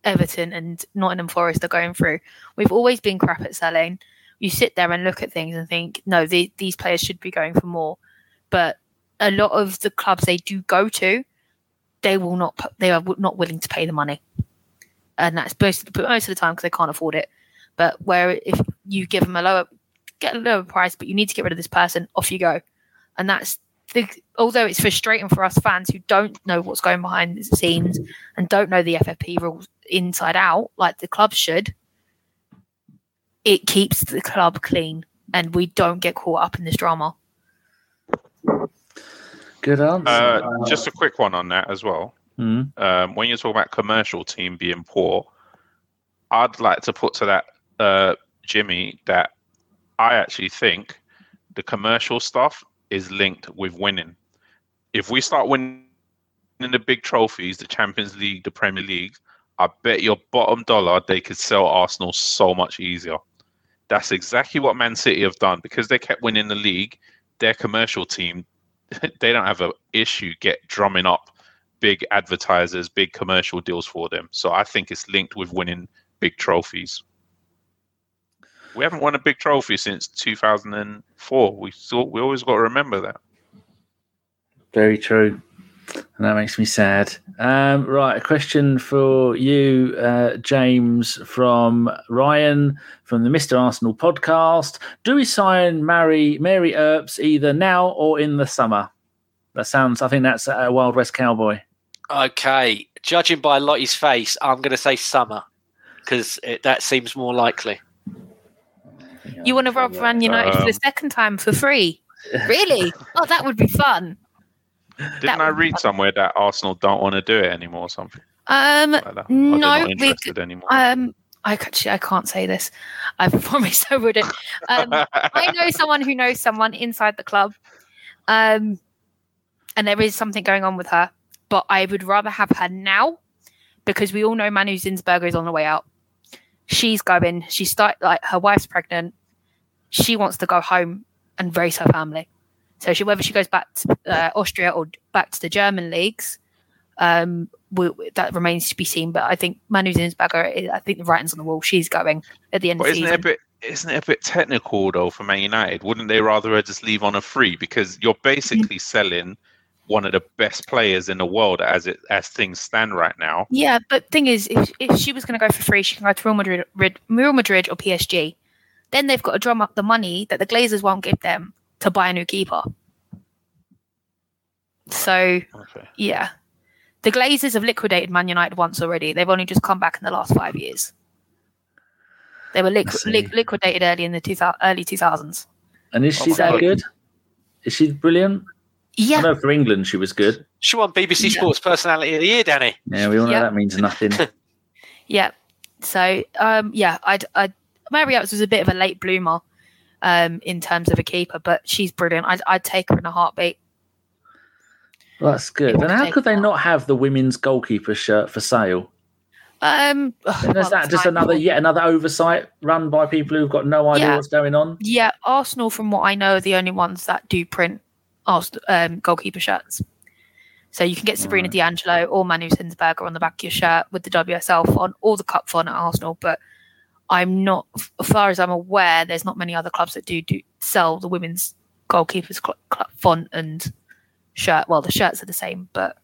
Everton and Nottingham Forest are going through. We've always been crap at selling. You sit there and look at things and think, no, the, these players should be going for more. But a lot of the clubs they do go to, they will not. They are not willing to pay the money and that's most most of the time because they can't afford it. But where if you give them a lower get a lower price, but you need to get rid of this person, off you go, and that's the. Although it's frustrating for us fans who don't know what's going behind the scenes and don't know the FFP rules inside out, like the club should, it keeps the club clean, and we don't get caught up in this drama. Good answer. Uh, just a quick one on that as well. Mm. Um, when you're talking about commercial team being poor, I'd like to put to that uh, Jimmy that I actually think the commercial stuff is linked with winning. If we start winning the big trophies, the Champions League, the Premier League, I bet your bottom dollar they could sell Arsenal so much easier. That's exactly what Man City have done because they kept winning the league. Their commercial team, they don't have an issue get drumming up big advertisers, big commercial deals for them. So I think it's linked with winning big trophies. We haven't won a big trophy since 2004. We thought we always got to remember that. Very true. And that makes me sad. Um, right, a question for you, uh, James, from Ryan from the Mr. Arsenal podcast. Do we sign Mary Mary Earps either now or in the summer? That sounds. I think that's a Wild West Cowboy. Okay, judging by Lottie's face, I'm going to say summer because that seems more likely. You want to rob Man United for the Um, second time for free? Really? oh, that would be fun. Didn't That I read somewhere that Arsenal don't want to do it anymore or something Um, like that? Or they're no, not we anymore. um, I actually I can't say this. I promised I wouldn't. Um, I know someone who knows someone inside the club, um, and there is something going on with her. But I would rather have her now because we all know Manu Zinsberger is on the way out. She's going. She start like her wife's pregnant. She wants to go home and raise her family. So she whether she goes back to uh, Austria or back to the German leagues, um, we, that remains to be seen. But I think Manu Zinsberger, I think the writing's on the wall. She's going at the end But of the isn't it a season. bit isn't it a bit technical though for Man United? Wouldn't they rather just leave on a free because you're basically selling one of the best players in the world as it as things stand right now. Yeah, but thing is, if, if she was going to go for free, she can go to Real Madrid, Real Madrid or PSG. Then they've got to drum up the money that the Glazers won't give them to buy a new keeper. So Okay. yeah, the Glazers have liquidated Man United once already. They've only just come back in the last five years. They were I liqu- see. liq- liquidated early in the two early two thousands. And is she Oh, that good? Is she brilliant? Yeah. I know for England she was good. She won BBC Yeah. Sports Personality of the Year, Danny. Yeah, we all know Yeah. that means nothing. yeah. So um, yeah, I'd, I'd Mary Earps was a bit of a late bloomer um, in terms of a keeper, but she's brilliant. I'd, I'd take her in a heartbeat. Well, that's good. And how could they not have the women's goalkeeper shirt for sale? Um, And is well, that just another yet another oversight run by people who've got no idea Yeah. what's going on? Yeah, Arsenal, from what I know, are the only ones that do print Arsenal, um, goalkeeper shirts. So you can get Sabrina Right. D'Angelo or Manu Zinsberger on the back of your shirt with the WSL font or the cup font at Arsenal. But I'm not, as far as I'm aware, there's not many other clubs that do do sell the women's goalkeepers cl- cl- font and shirt. Well, the shirts are the same, but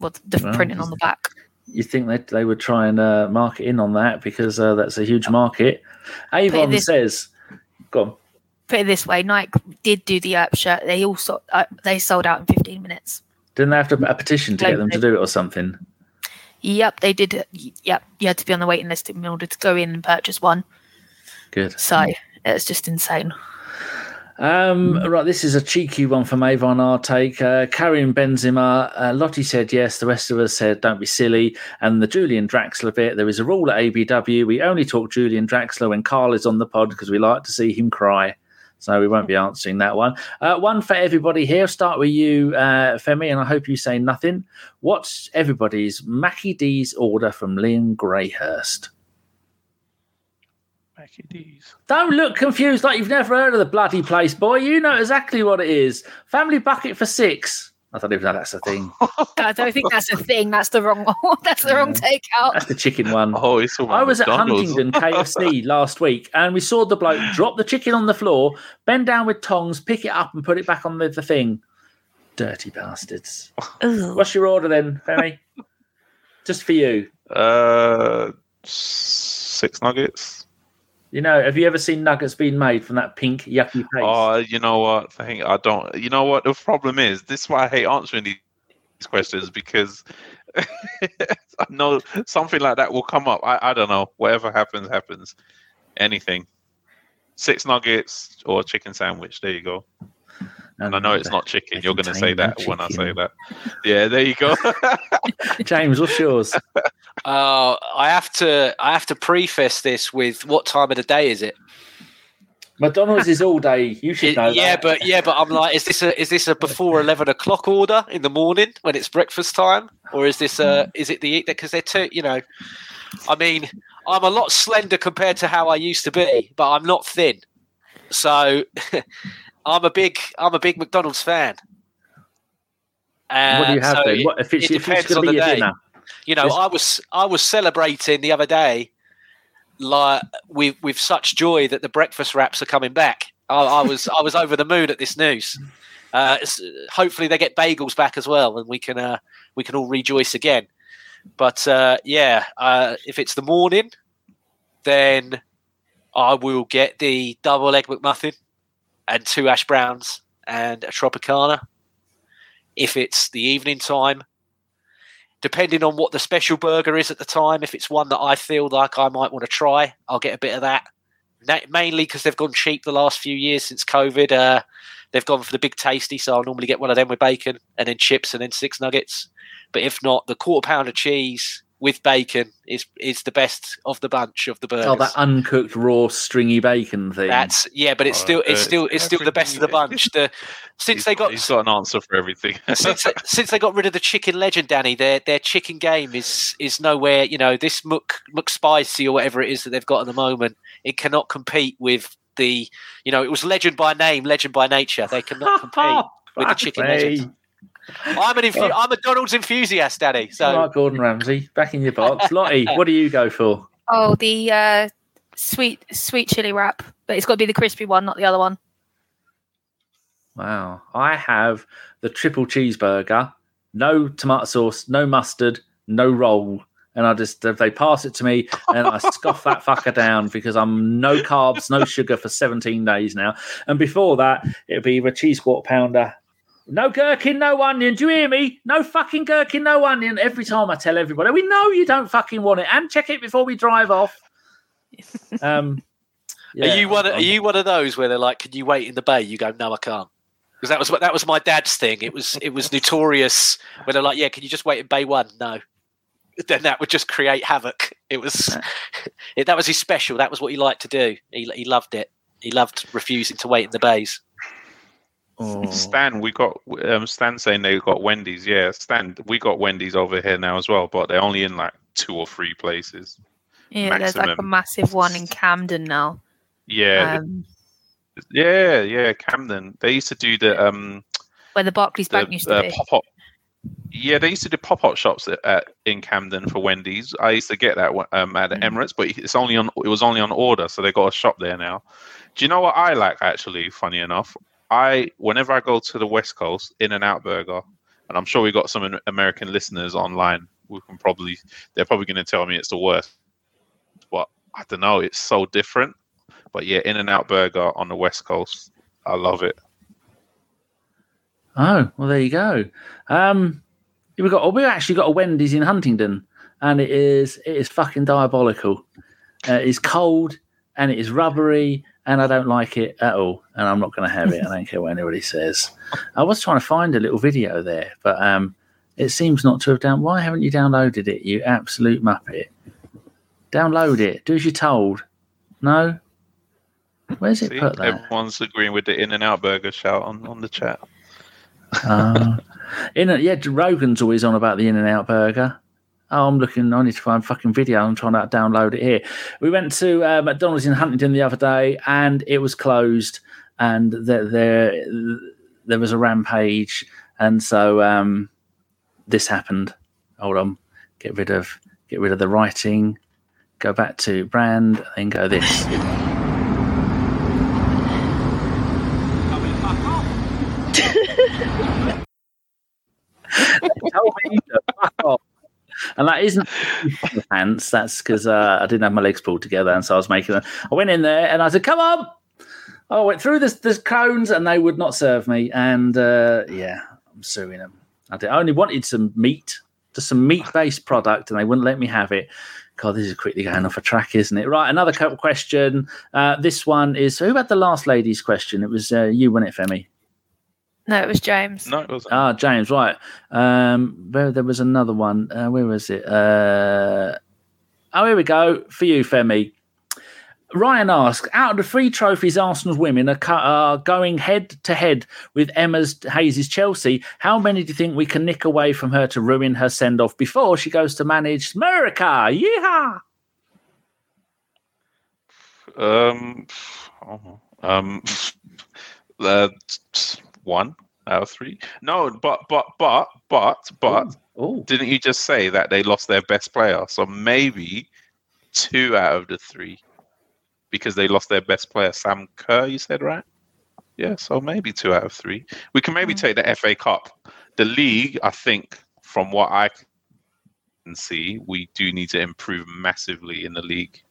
well, the Well, printing on the back. You think they they would try and uh, market in on that because uh, that's a huge market. Avon this- says, "Go on." Put it this way, Nike did do the Earp shirt. They also uh, they sold out in 15 minutes. Didn't they have to a petition to get them to do it or something? Yep, they did. Yep, you had to be on the waiting list in order to go in and purchase one. Good. So it's just insane. Um, right, this is a cheeky one from Avon. Our take. Uh, Karim Benzema. Uh, Lottie said yes. The rest of us said don't be silly. And the Julian Draxler bit. There is a rule at ABW. We only talk Julian Draxler when Carl is on the pod because we like to see him cry. So we won't be answering that one. Uh, one for everybody here. Start with you, uh, Femi, and I hope you say nothing. What's everybody's Mackie D's order from Liam Greyhurst? Mackie D's. Don't look confused like you've never heard of the bloody place, boy. You know exactly what it is. Family bucket for six. I don't even know that's a thing. I don't think that's a thing. That's the wrong. one. that's the wrong takeout. That's the chicken one. Oh, it's all I was at McDonald's. Huntingdon KFC last week and we saw the bloke drop the chicken on the floor, bend down with tongs, pick it up and put it back on the, the thing. Dirty bastards. Ugh. What's your order then, Femi? Just for you. Uh, six nuggets. You know, have you ever seen nuggets being made from that pink yucky paste? Oh, you know what? I think I don't. You know what? The problem is this is why I hate answering these questions because I know something like that will come up. I, I don't know. Whatever happens, happens. Anything. Six nuggets or chicken sandwich. There you go. And I know it's not chicken. You're going to say that when I say that. Yeah, there you go. James, what's yours? Uh, I have to I have to preface this with what time of the day is it? McDonald's is all day. You should It- know yeah, that. but yeah, but I'm like, is this a is this a before eleven o'clock order in the morning when it's breakfast time, or is this a is it the eat because they're too you know, I mean, I'm a lot slender compared to how I used to be, but I'm not thin, so I'm a big I'm a big McDonald's fan. Uh, what do you have so then? it- What, if it's, it if it's depends going to on be the your day. dinner? You know, I was I was celebrating the other day, like with with such joy that the breakfast wraps are coming back. I, I was I was over the moon at this news. Uh, hopefully, they get bagels back as well, and we can uh, we can all rejoice again. But uh, yeah, uh, if it's the morning, then I will get the double egg McMuffin and two hash browns and a Tropicana. If it's the evening time, depending on what the special burger is at the time, if it's one that I feel like I might want to try, I'll get a bit of that. Na- mainly because they've gone cheap the last few years since COVID. Uh, they've gone for the big tasty, so I'll normally get one of them with bacon and then chips and then six nuggets. But if not, the quarter pound of cheese with bacon is is the best of the bunch of the burgers. Oh, that uncooked raw stringy bacon thing. That's yeah, but it's Oh, still it's uh, still it's still the best of the bunch. The since He's they got he's got an answer for everything. since since they got rid of the chicken legend, Danny, their their chicken game is is nowhere. You know this Mc McSpicy or whatever it is that they've got at the moment. It cannot compete with the. You know, it was legend by name, legend by nature. They cannot compete with the chicken legend. I'm an infu- I'm a Donald's enthusiast, Daddy. All So right, Gordon Ramsay, back in your box. Lottie, what do you go for? Oh, the uh, sweet sweet chili wrap, but it's got to be the crispy one, not the other one. Wow. I have the triple cheeseburger, no tomato sauce, no mustard, no roll. And I just, if they pass it to me, and I scoff that fucker down because I'm no carbs, no sugar for 17 days now. And before that, it'd be a cheese quarter pounder. No gherkin, no onion. Do you hear me? No fucking gherkin, no onion. Every time I tell everybody, we know you don't fucking want it, and check it before we drive off. Um, are you one? Of, are you one of those where they're like, "Can you wait in the bay?" You go, "No, I can't." Because that was what that was my dad's thing. It was it was notorious when they're like, "Yeah, can you just wait in bay one?" No. Then that would just create havoc. It was it, that was his special. That was what he liked to do. He he loved it. He loved refusing to wait in the bays. Oh. Stan, we got um, Stan saying they got Wendy's. Yeah, Stan, we got Wendy's over here now as well, but they're only in like two or three places. Yeah, there's like a massive one in Camden now. Yeah, Um, yeah, yeah. Camden. They used to do the um where the Barclays the Bank used to uh, be. pop up. Yeah, they used to do pop up shops at, at in Camden for Wendy's. I used to get that um, at the Mm. Emirates, but it's only on it was only on order, so they got a shop there now. Do you know what I like actually? Funny enough, I whenever I go to the West Coast, In and Out Burger, and I'm sure we got some American listeners online. We can probably they're probably going to tell me it's the worst, but I don't know. It's so different. But yeah, In and Out Burger on the West Coast, I love it. Oh, well, there you go. Um, we got we actually got a Wendy's in Huntingdon, and it is it is fucking diabolical. Uh, it's cold and it is rubbery, and I don't like it at all. And I'm not going to have it. I don't care what anybody says. I was trying to find a little video there, but um, it seems not to have down. Why haven't you downloaded it? You absolute muppet! Download it. Do as you're told. No. Where's it See, put that? everyone's agreeing with the In and Out Burger shout on, on the chat. Uh, in yeah, Rogan's always on about the In and Out Burger. Oh, I'm looking. I need to find fucking video. I'm trying to download it here. We went to uh, McDonald's in Huntingdon the other day, and it was closed, and there there, there was a rampage, and so um, this happened. Hold on, get rid of get rid of the writing, go back to brand, then go this. Tell me to fuck off. And that isn't pants. That's because uh, I didn't have my legs pulled together, and so I was making them. I went in there and I said, "Come on!" I went through the, the cones, and they would not serve me. And uh, yeah, I'm suing them. I, did, I only wanted some meat, just some meat-based product, and they wouldn't let me have it. God, this is quickly going off a track, isn't it? Right, another couple question. Uh, this one is who had the last lady's question? It was uh, you, wasn't it, Femi? No, it was James. No, it wasn't. Ah, James, right. Um, there, there was another one. Uh, where was it? Uh, oh, here we go. For you, Femi. Ryan asks, out of the three trophies Arsenal's women are, cu- are going head to head with Emma's Hayes' Chelsea, how many do you think we can nick away from her to ruin her send off before she goes to manage America? Yeehaw! Um, oh, um, uh, one out of three. No, but but but but but Oh, didn't you just say that they lost their best player? So maybe two out of the three because they lost their best player, Sam Kerr. You said right? Yeah, so maybe two out of three. We can maybe take the FA Cup. The league, I think, from what I can see, we do need to improve massively in the league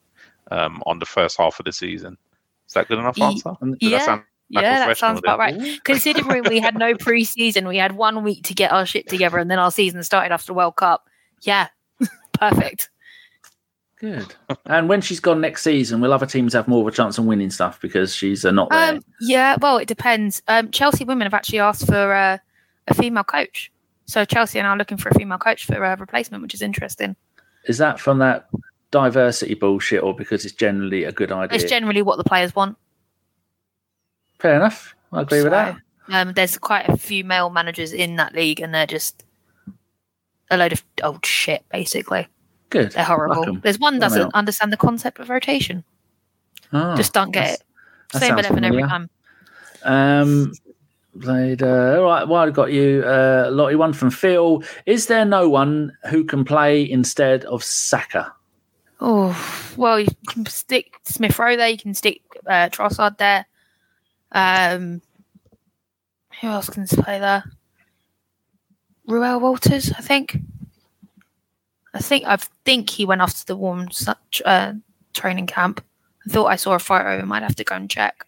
um, on the first half of the season. Is that good enough answer? Did I yeah, sound like yeah, that sounds about right. Considering we had no pre-season, we had one week to get our shit together, and then our season started after the World Cup. Yeah, perfect. good. and when she's gone next season, will other teams have more of a chance of winning stuff because she's uh, not there? Um, yeah, well, it depends. Um, Chelsea women have actually asked for uh, a female coach, so Chelsea are now looking for a female coach for a replacement, which is interesting. Is that from that diversity bullshit or because it's generally a good idea? It's generally what the players want. Fair enough. I agree with that. Um, there's quite a few male managers in that league, and they're just a load of old shit. Basically, Good. they're horrible. 'em. There's one doesn't understand the concept of rotation. Ah, just don't get it. Same eleven every time. Um, played. Uh, all right. Well, I've got you, uh, Lottie. One from Phil. Is there no one who can play instead of Saka? Oh well, you can stick Smith Rowe there. You can stick uh, Trossard there. Um, who else can play there? Reuell Walters, I think. I think I think he went off to the warm such uh, training camp. I thought I saw a photo. I might have to go and check.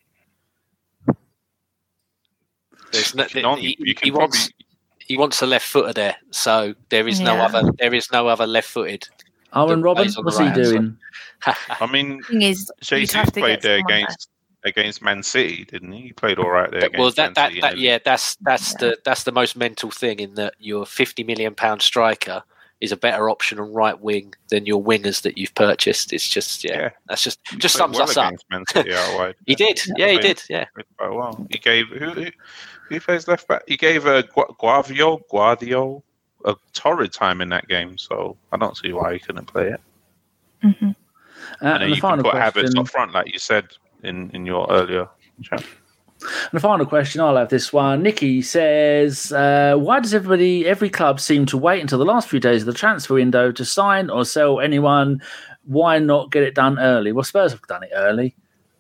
There's no, You can, he, he can probably wants he wants a left footer there, so there is no other there is no other left footed. Owen That Robin, plays on the what's he right hand doing? I mean, Thing is, you'd Jesus have to played get there someone against against Man City, didn't he? He played all right there. well, that that, City that yeah, that's that's Yeah. the that's the most mental thing in that your fifty million pound striker is a better option on right wing than your wingers that you've purchased. It's just yeah, Yeah. that's just He just sums well us up. Man City out wide. He did, yeah, he did, yeah. quite well. He gave who who, who plays left back? He gave a Gu- Guavio Guardio a torrid time in that game, so I don't see why he couldn't play it. Mhm. Uh, and and the you can final put question. Havertz up front, like you said in in your earlier chat. And the final question, I'll have this one. Nikki says, uh, "Why does everybody, every club, seem to wait until the last few days of the transfer window to sign or sell anyone? Why not get it done early? Well, Spurs have done it early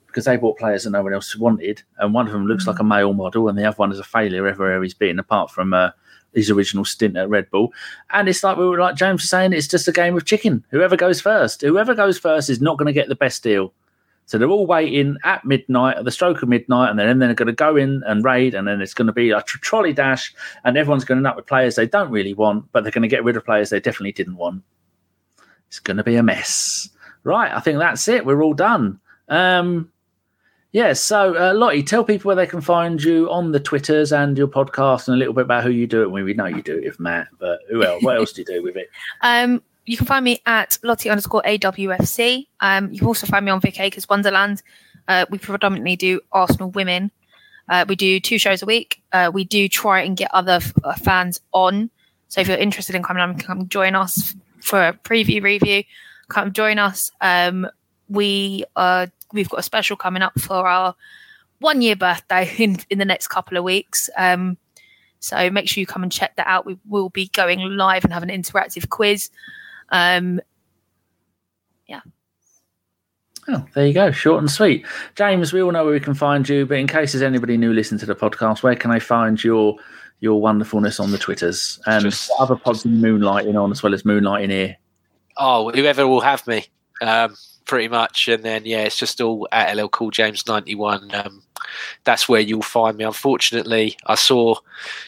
because they bought players that no one else wanted, and one of them looks like a male model, and the other one is a failure everywhere he's been, apart from uh, his original stint at Red Bull. And it's like we were like James was saying, it's just a game of chicken. Whoever goes first, whoever goes first is not going to get the best deal." So they're all waiting at midnight, at the stroke of midnight, and then, they're going to go in and raid, and then it's going to be a tr- trolley dash, and everyone's going to end up with players they don't really want, but they're going to get rid of players they definitely didn't want. It's going to be a mess. Right, I think that's it. We're all done. Um, yeah, so uh, Lottie, tell people where they can find you on the Twitters and your podcast, and a little bit about who you do it. we know you do it with Matt, but who else? What else do you do with it? Um, you can find me at Lottie underscore AWFC. Um, you can also find me on Vic Akers Wonderland. Uh, we predominantly do Arsenal women. Uh, we do two shows a week. Uh, we do try and get other f- uh, fans on. So if you're interested in coming on, come join us for a preview review. Come join us. Um, we uh, we've got a special coming up for our one year birthday in in the next couple of weeks. Um, so make sure you come and check that out. We will be going live and have an interactive quiz. Um, yeah. Oh, there you go. Short and sweet. James, we all know where we can find you, but in case there's anybody new listening to the podcast, where can I find your your wonderfulness on the Twitters and Just- other pods are you moonlighting on as well as moonlighting here. Oh, whoever will have me, um, pretty much. And then yeah, it's just all at LL Cool James ninety one. Um, that's where you'll find me. Unfortunately, I saw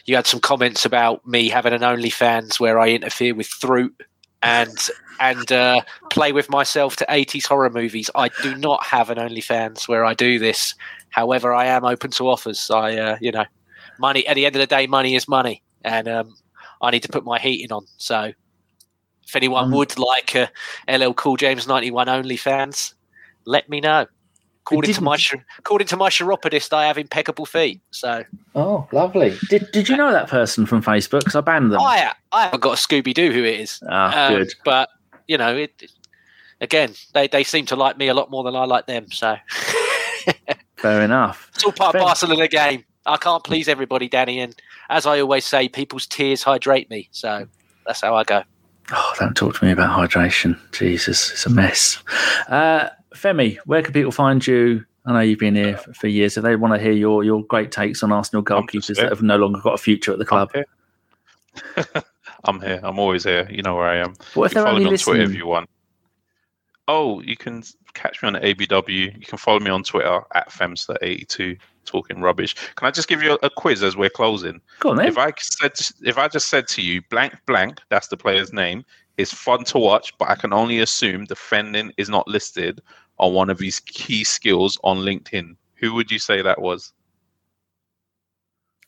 you had some comments about me having an OnlyFans where I interfere with Throot and and uh, play with myself to eighties horror movies. I do not have an OnlyFans where I do this. However, I am open to offers. I uh, you know, money at the end of the day, money is money, and um, I need to put my heating on. So if anyone Um, would like a LL Cool James 91 OnlyFans, let me know. According to my according to my chiropodist, I have impeccable feet. So Oh, lovely. Did Did you know that person from Facebook? Because I banned them. I I haven't got a Scooby Doo who it is. Ah, Um, good. But you know, it, again, they, they seem to like me a lot more than I like them. So Fair enough. it's all part Fair- of Barcelona game. I can't please everybody, Danny. And as I always say, people's tears hydrate me. So that's how I go. Oh, don't talk to me about hydration. Jesus, it's a mess. Uh, Femi, where can people find you? I know you've been here for, for years. If they want to hear your, your great takes on Arsenal goalkeepers that have no longer got a future at the club, I'm here. I'm here. I'm always here. You know where I am. what if You they're follow only me on Twitter if you want. Oh, you can catch me on ABW. You can follow me on Twitter at Femster82 talking rubbish. Can I just give you a, a quiz as we're closing? Go on then. If I said if I just said to you blank blank, that's the player's name, is fun to watch, but I can only assume defending is not listed on one of his key skills on LinkedIn. Who would you say that was?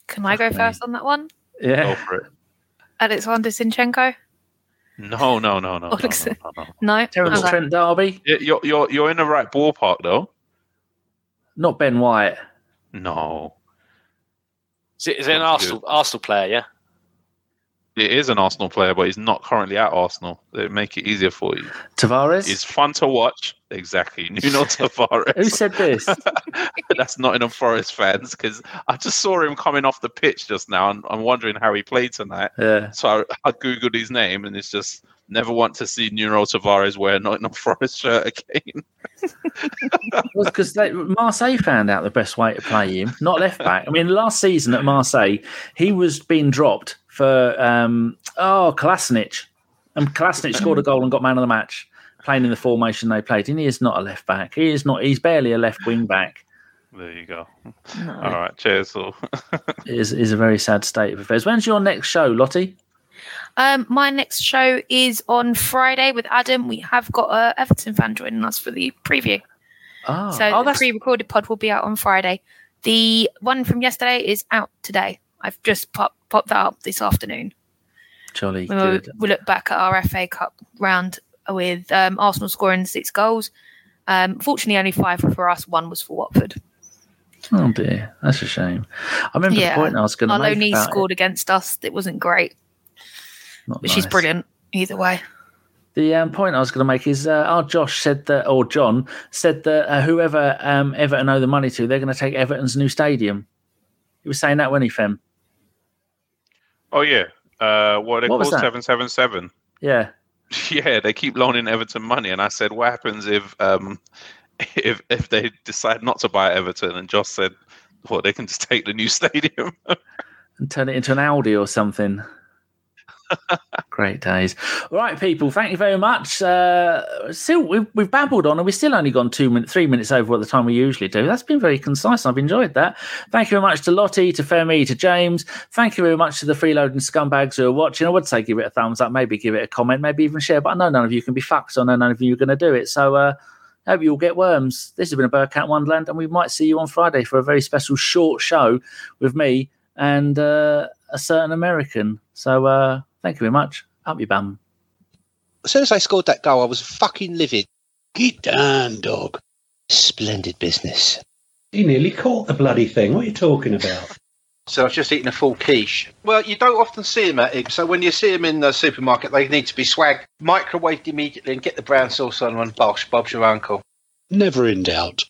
Can I go Fuck first on that one? Yeah. Go for it. Alexander Zinchenko? No, no, no, no, no, no, no, no. No. Terence Okay. Trent Derby, You're you're you're in the right ballpark though. not Ben White. No, Is it, is it an Arsenal Arsenal player? Yeah. It is an Arsenal player, but he's not currently at Arsenal. They make it easier for you. Tavares. It's fun to watch. Exactly, Nuno Tavares. Who said this? That's Nottingham Forest fans because I just saw him coming off the pitch just now, and I'm wondering how he played tonight. yeah. So I, I googled his name, and it's just never want to see Nuno Tavares wear a Nottingham Forest shirt again. was because Marseille found out the best way to play him, not left back. I mean, last season at Marseille, he was being dropped for um, oh Kolasinac, and Kolasinac scored a goal and got man of the match, playing in the formation they played. And he is not a left back. He is not. He's barely a left wing back. There you go. No. All right, cheers. all. It is is a very sad state of affairs. When's your next show, Lottie? Um, my next show is on Friday with Adam. We have got a Everton fan joining us for the preview. Oh, so oh the that's pre-recorded pod will be out on Friday. The one from yesterday is out today. I've just pop, popped that up this afternoon. jolly We, will good. we look back at our FA Cup round with um, Arsenal scoring six goals. Um, fortunately, only five were for us. One was for Watford. Oh dear, that's a shame. I remember Yeah. the point I was going to make. Loney about it. scored against us. It wasn't great, Not but she's brilliant either way. The um, point I was going to make is uh, our Josh said that, or John said that uh, whoever um, Everton owe the money to, they're going to take Everton's new stadium. He was saying that when he fem. Oh yeah. Uh, what are they What called? Seven seven seven. Yeah. Yeah, they keep loaning Everton money, and I said, "What happens if um if if they decide not to buy Everton?" And Josh said, "Well, they can just take the new stadium." And turn it into an Audi or something. Great days. All right, people. Thank you very much. Uh, still, we've, we've babbled on, and we've still only gone two minutes, three minutes over what the time we usually do. That's been very concise. I've enjoyed that. Thank you very much to Lottie, to Femi, to James. Thank you very much to the freeloading scumbags who are watching. I would say give it a thumbs up, maybe give it a comment, maybe even share. But I know none of you can be fucked, so I know none of you are going to do it. So. uh Hope you all get worms. This has been a Bergkamp Wonderland, and we might see you on Friday for a very special short show with me and uh, a certain American. So uh, thank you very much. Up your bum. As soon as I scored that goal, I was fucking livid. Get down, dog. Splendid business. He nearly caught the bloody thing. What are you talking about? So I've just eaten a full quiche. Well, you don't often see them at Iggs, so when you see them in the supermarket, they need to be swagged, microwaved immediately, and get the brown sauce on and bosh, Bob's your uncle. Never in doubt.